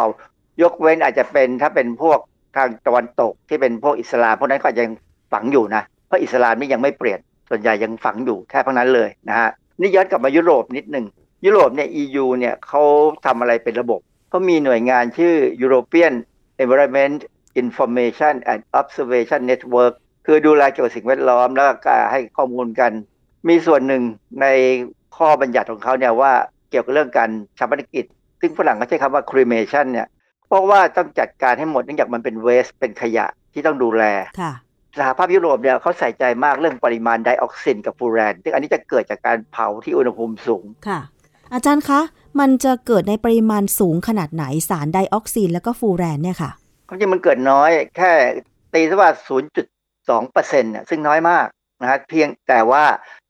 ยกเว้นอาจจะเป็นถ้าเป็นพวกทางตะวันตกที่เป็นพวกอิสลามพวกนั้นก็ยังฝังอยู่นะเพราะอิสลามนี่ยังไม่เปลี่ยนส่วนใหญ่ยังฝังอยู่แค่พวกนั้นเลยนะฮะนี่ย้อนกลับมายุโรปนิดหนึ่งยุโรปเนี่ย EU เนี่ยเขาทำอะไรเป็นระบบเขามีหน่วยงานชื่อ European Environment Information and Observation Network คือดูแลเกี่ยวกับสิ่งแวดล้อมแล้วก็ให้ข้อมูลกัน มีส่วนหนึ่งในข้อบัญญัติของเขาเนี่ยว่าเกี่ยวกับเรื่องการชาปนกิจ ซึ่งฝรั่งเขาใช้คำว่า cremation เนี่ย เพราะว่าต้องจัดการให้หมดเนื่องจากมันเป็นเวสเป็นขยะที่ต้องดูแลสหภาพยุโรปเนี่ยเขาใส่ใจมากเรื่องปริมาณไดออกซินกับฟูแรนซึ่งอันนี้จะเกิดจากการเผาที่อุณหภูมิสูงค่ะ อาจารย์คะ มันจะเกิดในปริมาณสูงขนาดไหนสารไดออกซินแล้วก็ฟูแรนเนี่ยค่ะความจริงมันเกิดน้อยแค่ตีซะว่าสองเปอร์เซ็นต์ซึ่งน้อยมากนะฮะเพียงแต่ว่า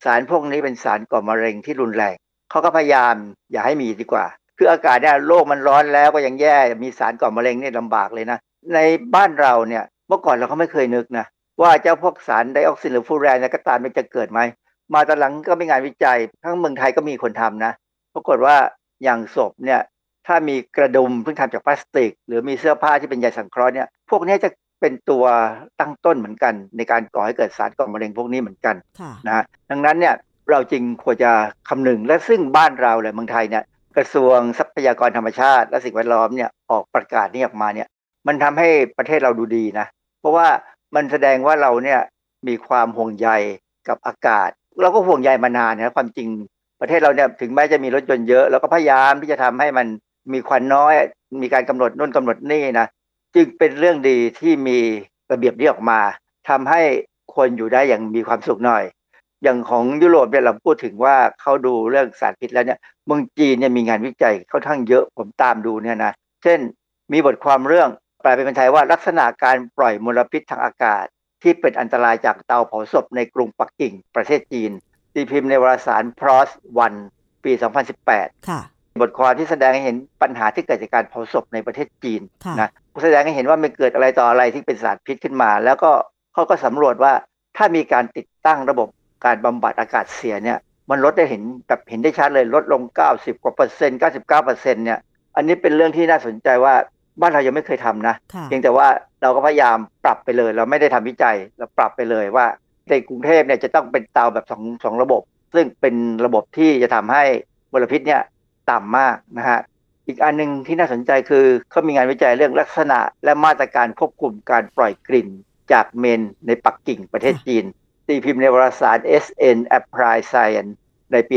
สารพวกนี้เป็นสารก่อมะเร็งที่รุนแรงเขาก็พยายามอย่าให้มีดีกว่า คืออากาศเนี่ยโลกมันร้อนแล้วก็ยังแย่มีสารก่อมะเร็งนี่ลำบากเลยนะ ในบ้านเราเนี่ยเมื่อก่อนเราก็ไม่เคยนึกนะว่าเจ้าพวกสารไดออกซินหรือฟูแรนก็ตามมันจะเกิดไหม มาตอนหลังก็มีงานวิจัยทั้งเมืองไทยก็มีคนทำนะปรากฏว่าอย่างศพเนี่ยถ้ามีกระดุมเพิ่งทำจากพลาสติก หรือมีเสื้อผ้าที่เป็นใยสังเคราะห์เนี่ยพวกนี้จะเป็นตัวตั้งต้นเหมือนกัน ในการก่อให้เกิดสารก่อมะเร็งพวกนี้เหมือนกันนะดังนั้นเนี่ยเราจึงควรจะคำนึงและซึ่งบ้านเราเลยเมืองไทยเนี่ย กระทรวงทรัพยากรธรรมชาติ และสิ่งแวดล้อมเนี่ยออกประกาศนี้ออกมาเนี่ย มันทำให้ประเทศเราดูดีนะ เพราะว่ามันแสดงว่าเราเนี่ยมีความห่วงใยกับอากาศ เราก็ห่วงใยมานานนะความจริงประเทศเราเนี่ยถึงแม้จะมีรถยนต์เยอะเราก็พยายามที่จะทำให้มันมีควันน้อย มีการกำหนดนู่นกำหนดนี่นะจึงเป็นเรื่องดีที่มีระเบียบนี้ออกมาทำให้คนอยู่ได้อย่างมีความสุขหน่อย อย่างของยุโรปเนี่ยเราพูดถึงว่าเขาดูเรื่องสารพิษแล้วเนี่ย เมืองจีนเนี่ยมีงานวิจัยค่อนข้างเยอะผมตามดูเนี่ยนะเช่นมีบทความเรื่องแปลเป็นไทยว่าลักษณะการปล่อยมลพิษทางอากาศ ที่เป็นอันตรายจากเตาเผาศพในกรุงปักกิ่ง ประเทศจีน ตีพิมพ์ในวารสาร PROS 1ปี 2018 ค่ะ บทความที่แสดงให้เห็นปัญหาที่เกิดจากการเผาศพในประเทศจีนนะแสดงให้เห็นว่ามันเกิดอะไรต่ออะไรที่เป็นสารพิษขึ้นมา แล้วก็เขาก็สำรวจว่าถ้ามีการติดตั้งระบบการบำบัดอากาศเสียเนี่ย มันลดได้เห็นแบบเห็นได้ชัดเลยลดลง 90 กว่าเปอร์เซ็นต์99เปอร์เซ็นต์เนี่ย อันนี้เป็นเรื่องที่น่าสนใจว่าบ้านเรายังไม่เคยทำนะเพียงแต่ว่าเราก็พยายามปรับไปเลย เราไม่ได้ทำวิจัยเราปรับไปเลยว่าในกรุงเทพเนี่ยจะต้องเป็นเตาแบบสองสองระบบ ซึ่งเป็นระบบที่จะทำให้มลพิษเนี่ยต่ำมากนะฮะอีกอันหนึ่งที่น่าสนใจคือเขามีงานวิจัยเรื่องลักษณะ และมาตรการควบคุมการปล่อยกลิ่นจากเมนในปักกิ่งประเทศจีนตีพิมพ์ในวารสาร SN Applied Science ในปี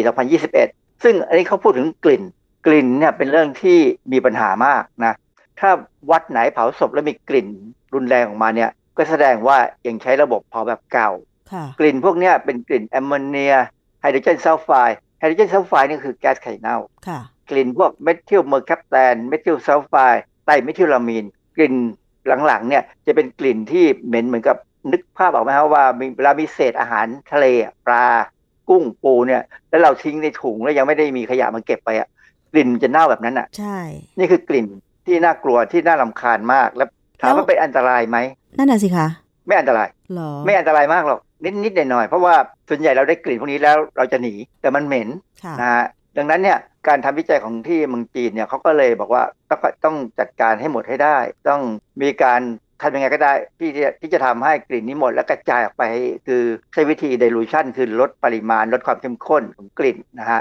2021 ซึ่งอันนี้เขาพูดถึงกลิ่น กลิ่นเนี่ยเป็นเรื่องที่มีปัญหามากนะ ถ้าวัดไหนเผาศพแล้วมีกลิ่นรุนแรงออกมาเนี่ย ก็แสดงว่ายังใช้ระบบเผาแบบเก่า กลิ่นพวกนี้เป็นกลิ่นแอมโมเนียไฮโดรเจนซัลไฟด์ไฮโดรเจนซัลไฟด์นี่คือแก๊สไข่เน่ากลิ่นพวก methyl mercaptan methyl sulfide trimethylamine กลิ่นหลังๆเนี่ยจะเป็นกลิ่นที่เหม็นเหมือนกับนึกภาพออกไหมครับว่าเวลามีเศษอาหารทะเลปลา กุ้งปูเนี่ย แล้วเราทิ้งในถุงแล้วยังไม่ได้มีขยะมาเก็บไปอะกลิ่นจะเน่าแบบนั้นอะ ใช่ นี่คือกลิ่นที่น่ากลัวที่น่าลำคาญมากแล้วถามว่าเป็นอันตรายไหมนั่นน่ะสิคะไม่อันตรายหรอไม่อันตรายมากหรอกนิดนิดหน่อยหน่อยเพราะว่าส่วนใหญ่เราได้กลิ่นพวกนี้แล้วเราจะหนี แต่มันเหม็นนะฮะดังนั้นเนี่ยการทำวิจัยของที่เมืองจีนเนี่ยเขาก็เลยบอกว่าต้องต้องจัดการให้หมดให้ได้ ต้องมีการ ทำยังไงก็ได้ที่จะที่จะทำให้กลิ่นนี้หมด แล้วกระจายออกไปคือใช้วิธี dilution คือลดปริมาณลดความเข้มข้นของกลิ่นนะฮะ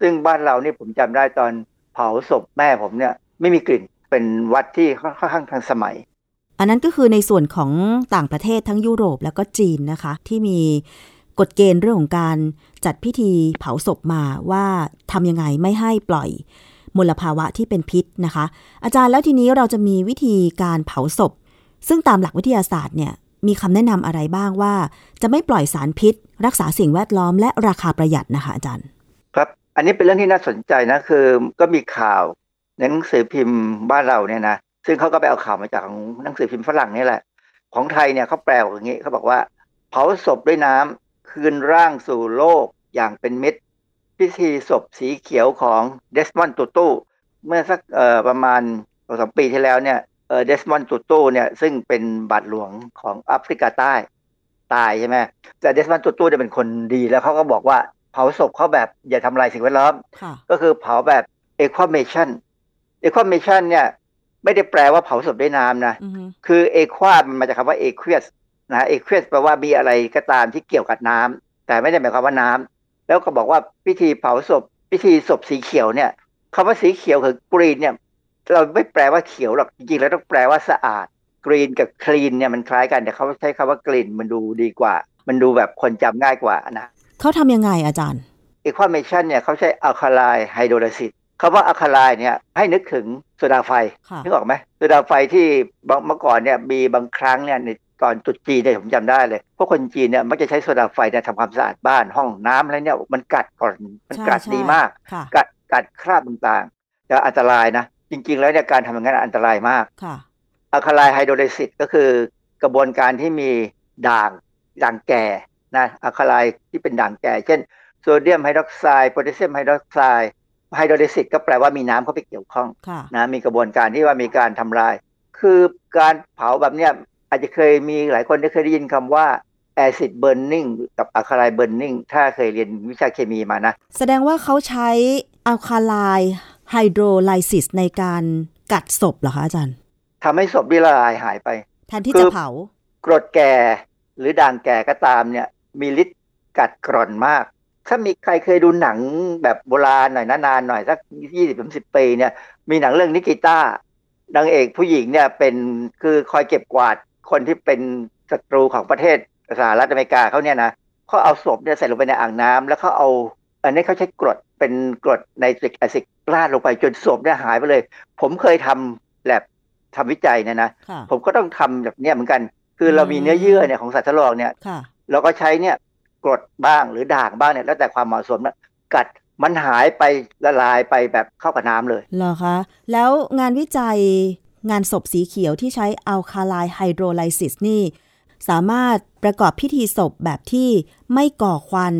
ซึ่งบ้านเราเนี่ยผมจำได้ตอนเผาศพแม่ผมเนี่ยไม่มีกลิ่นเป็นวัดที่ค่อนข้างทันสมัย อันนั้นก็คือในส่วนของต่างประเทศทั้งยุโรปแล้วก็จีนนะคะ ที่มีกฎเกณฑ์เรื่องของการจัดพิธีเผาศพมาว่าทำยังไงไม่ให้ปล่อยมลภาวะที่เป็นพิษนะคะ อาจารย์แล้วทีนี้เราจะมีวิธีการเผาศพ ซึ่งตามหลักวิทยาศาสตร์เนี่ยมีคำแนะนำอะไรบ้างว่า จะไม่ปล่อยสารพิษ รักษาสิ่งแวดล้อมและราคาประหยัดนะคะอาจารย์ ครับ อันนี้เป็นเรื่องที่น่าสนใจนะคือก็มีข่าวในหนังสือพิมพ์บ้านเราเนี่ยนะซึ่งเขาก็ไปเอาข่าวมาจากของหนังสือพิมพ์ฝรั่งนี่แหละ ของไทยเนี่ยเขาแปลอย่างนี้เขาบอกว่า เผาศพด้วยน้ำคืนร่างสู่โลกอย่างเป็นมิตร พิธีศพสีเขียวของเดสมอนด์ตูตูเมื่อสักประมาณสองปีที่แล้วเนี่ย เอ่อเดสมอนด์ตูตูเนี่ยซึ่งเป็นบาทหลวงของแอฟริกาใต้ตายใช่ไหมแต่เดสมอนด์ตูตูเนี่ยเป็นคนดีแล้วเขาก็บอกว่าเผาศพเขาแบบอย่าทำลายสิ่งแวดล้อม ก็คือเผาแบบ aquamation aquamation เนี่ย ไม่ได้แปลว่าเผาศพด้วยน้ำนะ คือ aquamation มาจากคำว่า aqueous นะ aqueous แปลว่ามีอะไรก็ตามที่เกี่ยวกับน้ำแต่ไม่ได้หมายความว่าน้ำแล้วก็บอกว่าพิธีเผาศพพิธีศพสีเขียวเนี่ยคำว่าสีเขียวคือ green เนี่ย เราไม่แปลว่าเขียวหรอกจริงๆแล้วต้องแปลว่าสะอาด green กับ clean เนี่ยมันคล้ายกันแต่เขาใช้คำว่า green มันดูดีกว่า มันดูแบบคนจำง่ายกว่านะเขาทำยังไงอาจารย์ aquamation เนี่ยเขาใช้ alkali hydrolysis คำว่า alkali เนี่ยให้นึกถึงโซดาไฟนึกออกไหมโซดาไฟที่เมื่อก่อนเนี่ยมีบางครั้งเนี่ยในก่อนตรุษจีนเนี่ยผมจำได้เลยพวกคนจีนเนี่ยมักจะใช้โซดาไฟเนี่ยทำความสะอาดบ้านห้องน้ำอะไรเนี่ยมันกัดกร่อนมันกัดดีมาก กัดกัดคราบต่างๆแต่อันตรายนะ จริง ๆ แล้วเนี่ยการทำอย่างนั้นอันตรายมาก alkali hydrolysis ก็คือกระบวนการที่มีด่างด่างแก่นะ alkali ที่เป็นด่างแก่ เช่นโซเดียมไฮดรอกไซด์โพแทสเซียมไฮดรอกไซด์hydrolysis ก็แปลว่ามีน้ำเข้าไปเกี่ยวข้องนะมีกระบวนการที่ว่ามีการทำลาย คือการเผาแบบเนี้ยอาจจะเคยมีหลายคนได้เคยได้ยินคำว่า acid burning กับ alkali burning ถ้าเคยเรียนวิชาเคมีมานะ แสดงว่าเขาใช้ alkali hydrolysis ในการกัดศพเหรอคะอาจารย์ทำให้ศพละลายหายไป แทนที่จะเผากรดแก่หรือด่างแก่ก็ตามเนี่ยมีฤทธิ์กัดกร่อนมาก ถ้ามีใครเคยดูหนังแบบโบราณหน่อยนานๆหน่อยสักยี่สิบสามสิบปีเนี่ยมีหนังเรื่องนิกิต้านางเอกผู้หญิงเนี่ยเป็นคือคอยเก็บกวาดคนที่เป็นศัตรูของประเทศสหรัฐอเมริกาเขาเนี่ยนะเขาเอาศพเนี่ยใส่ลงไปในอ่างน้ำแล้วเขาเอา อันนี้เขาใช้กรดเป็นกรดไนตริกแอซิดราดลงไปจนศพเนี่ยหายไปเลย ผมเคยทำแลบทำวิจัยเนี่ยนะ ผมก็ต้องทำแบบเนี้ยเหมือนกัน คือเรามีเนื้อเยื่อเนี่ยของสัตว์ทดลองเนี่ยเราก็ใช้เนี่ยกรดบ้างหรือด่างบ้างเนี่ยแล้วแต่ความเหมาะสมนะกัดมันหายไปละลายไปแบบเข้ากับน้ำเลยเหรอคะ แล้วงานวิจัยงานศพสีเขียวที่ใช้อัลคาไลไฮโดรไลซิสนี่ สามารถประกอบพิธีศพแบบที่ไม่ก่อควัน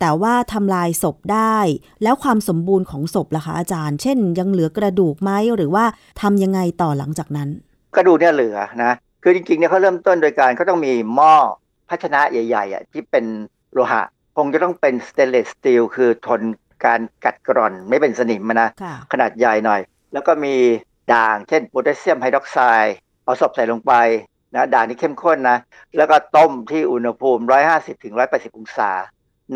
แต่ว่าทำลายศพได้ แล้วความสมบูรณ์ของศพล่ะคะอาจารย์ เช่น ยังเหลือกระดูกไหมหรือว่าทำยังไงต่อหลังจากนั้น กระดูกเนี่ยเหลือนะคือจริงๆเนี่ยเขาเริ่มต้นโดยการเขาต้องมีหม้อภาชนะใหญ่ๆอะที่เป็นโลหะ คงจะต้องเป็น stainless steel คือทนการกัดกร่อนไม่เป็นสนิมนะขนาดใหญ่หน่อย แล้วก็มีด่าง เช่นโพแทสเซียมไฮดรอกไซด์เอาศพใส่ลงไปนะด่างนี่เข้มข้นนะ แล้วก็ต้มที่อุณหภูมิ 150ถึง180 องศา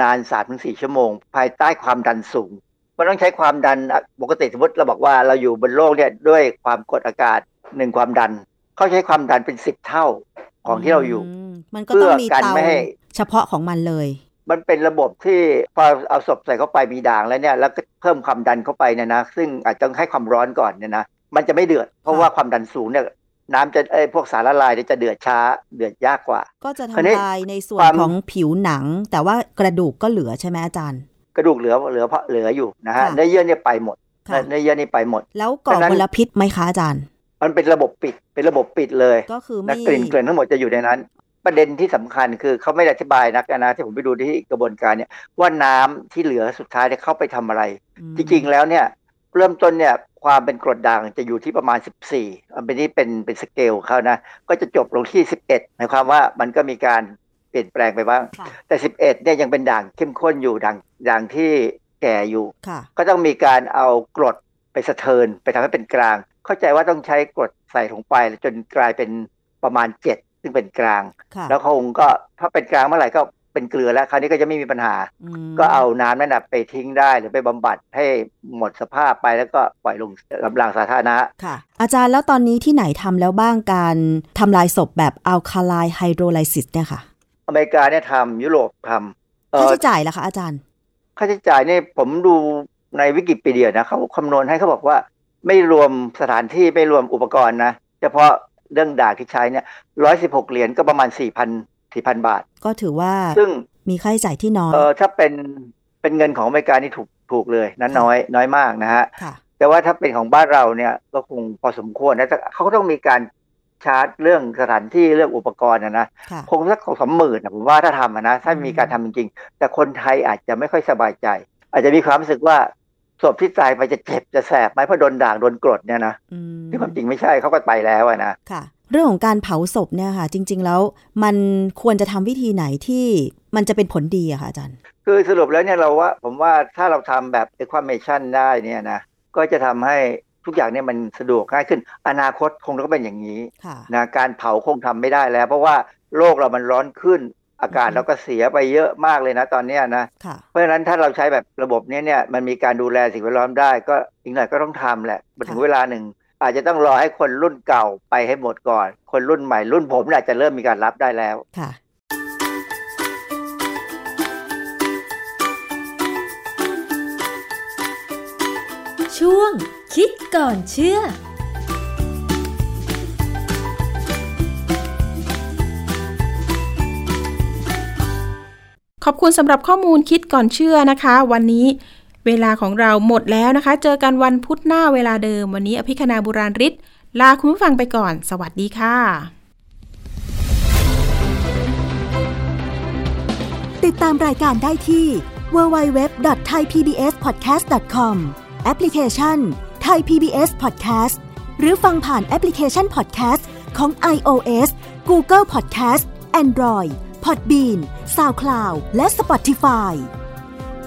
นาน3-4ชั่วโมง ภายใต้ความดันสูงมันต้องใช้ความดันปกติสมมติเราบอกว่าเราอยู่บนโลกเนี่ยด้วยความกดอากาศหนึ่งความดันเขาใช้ความดันเป็นสิบเท่าของที่เราอยู่มันก็ต้องมีเตาเฉพาะของมันเลย มันเป็นระบบที่พอเอาศพใส่เข้าไปมีด่างแล้วเนี่ยแล้วก็เพิ่มความดันเข้าไปเนี่ยนะ ซึ่งอาจจะต้องให้ความร้อนก่อนเนี่ยนะมันจะไม่เดือดเพราะว่าความดันสูงเนี่ย น้ำจะเอ้พวกสารละลายจะเดือดช้าเดือดยากกว่า ก็จะทำลายในส่วนของผิวหนัง แต่ว่ากระดูกก็เหลือใช่ไหมอาจารย์ กระดูกเหลือเหลือเพราะเหลืออยู่นะฮะเนื้อเยื่อเนี่ยไปหมดเนื้อเยื่อนี่ไปหมด แล้วก่อมลพิษไหมคะอาจารย์ มันเป็นระบบปิดเป็นระบบปิดเลย ก็คือไม่กลิ่นกลิ่นทั้งหมดจะอยู่ในนั้น ประเด็นที่สำคัญคือเขาไม่ได้อธิบายนักนะที่ผมไปดูที่กระบวนการเนี่ยว่าน้ำที่เหลือสุดท้ายเนี่ยเข้าไปทำอะไร จริงๆแล้วเนี่ยเริ่มต้นเนี่ย ความเป็นกรดด่างจะอยู่ที่ประมาณ 14มันเป็นที่เป็นเป็นสเกลเขานะ ก็จะจบลงที่ 11หมายความว่ามันก็มีการเปลี่ยนแปลงไปบ้าง แต่ 11เนี่ยยังเป็นด่างเข้มข้นอยู่ด่างด่างที่แก่อยู่ ก็ต้องมีการเอากรดไปสะเทินไปทำให้เป็นกลาง เข้าใจว่าต้องใช้กรดใส่ลงไปจนกลายเป็นประมาณ 7 ซึ่งเป็นกลาง แล้วคงก็ถ้าเป็นกลางเมื่อไหร่ก็ เป็นเกลือแล้วคราวนี้ก็จะไม่มีปัญหา ก็เอาน้ำนั้นไปทิ้งได้หรือไปบำบัดให้หมดสภาพไปแล้วก็ปล่อยลงลำรางสาธารณะค่ะ อาจารย์แล้วตอนนี้ที่ไหนทำแล้วบ้างการทำลายศพแบบอัลคาไลไฮโดรไลซิสเนี่ยค่ะ อเมริกาเนี่ยทำยุโรปทำค่าใช้จ่ายล่ะคะอาจารย์ ค่าใช้จ่ายนี่ผมดูในวิกิพีเดียนะเขาคำนวณให้เขาบอกว่า ไม่รวมสถานที่ไม่รวมอุปกรณ์นะเฉพาะเรื่องด่าที่ใช้เนี่ยร้อยสิบหกเหรียญก็ประมาณสี่พัน สี่พันบาท ก็ถือว่าซึ่งมีค่าใช้จ่ายที่น้อยเออถ้าเป็นเป็นเงินของอเมริกานี่ถูกถูกเลยนั้นน้อยน้อยมากนะฮะแต่ว่าถ้าเป็นของบ้านเราเนี่ยก็คงพอสมควรนะเขาก็ต้องมีการชาร์จเรื่องสถานที่เรื่องอุปกรณ์นะนะคงสักสองสามหมื่นนะผมว่าถ้าทำนะถ้ามีการทำจริง ๆ แต่คนไทยอาจจะไม่ค่อยสบายใจ อาจจะมีความรู้สึกว่าศพที่ตายไปจะเจ็บจะแสบไหมเพราะโดนด่างโดนกรดเนี่ยนะที่ความจริงไม่ใช่เขาก็ไปแล้วนะค่ะ เรื่องของการเผาศพเนี่ยค่ะ จริง ๆ แล้วมันควรจะทำวิธีไหนที่มันจะเป็นผลดีอะค่ะอาจารย์ คือสรุปแล้วเนี่ยเราว่าผมว่าถ้าเราทำแบบเอควาเมชันได้เนี่ยนะก็จะทำให้ทุกอย่างเนี่ยมันสะดวกง่ายขึ้น อนาคตคงต้องเป็นอย่างนี้นะการเผาคงทำไม่ได้แล้ว เพราะว่าโลกเรามันร้อนขึ้น อากาศเราก็เสียไปเยอะมากเลยนะตอนนี้นะเพราะฉะนั้นถ้าเราใช้แบบระบบนี้เนี่ยมันมีการดูแลสิ่งแวดล้อมได้ก็อีกหน่อยก็ต้องทำแหละมาถึงเวลาหนึ่ง อาจจะต้องรอให้คนรุ่นเก่าไปให้หมดก่อน คนรุ่นใหม่รุ่นผมอาจจะเริ่มมีการรับได้แล้วค่ะช่วงคิดก่อนเชื่อขอบคุณสำหรับข้อมูลคิดก่อนเชื่อนะคะ วันนี้ เวลาของเราหมดแล้วนะคะ เจอกันวันพุธหน้าเวลาเดิม วันนี้อภิคณาบุราริศลาคุณผู้ฟังไปก่อน สวัสดีค่ะ ติดตามรายการได้ที่ www.thaipbspodcast.com แอปพลิเคชัน Thai PBS Podcast หรือฟังผ่านแอปพลิเคชัน Podcast ของ iOS Google Podcast Android Podbean SoundCloud และ Spotify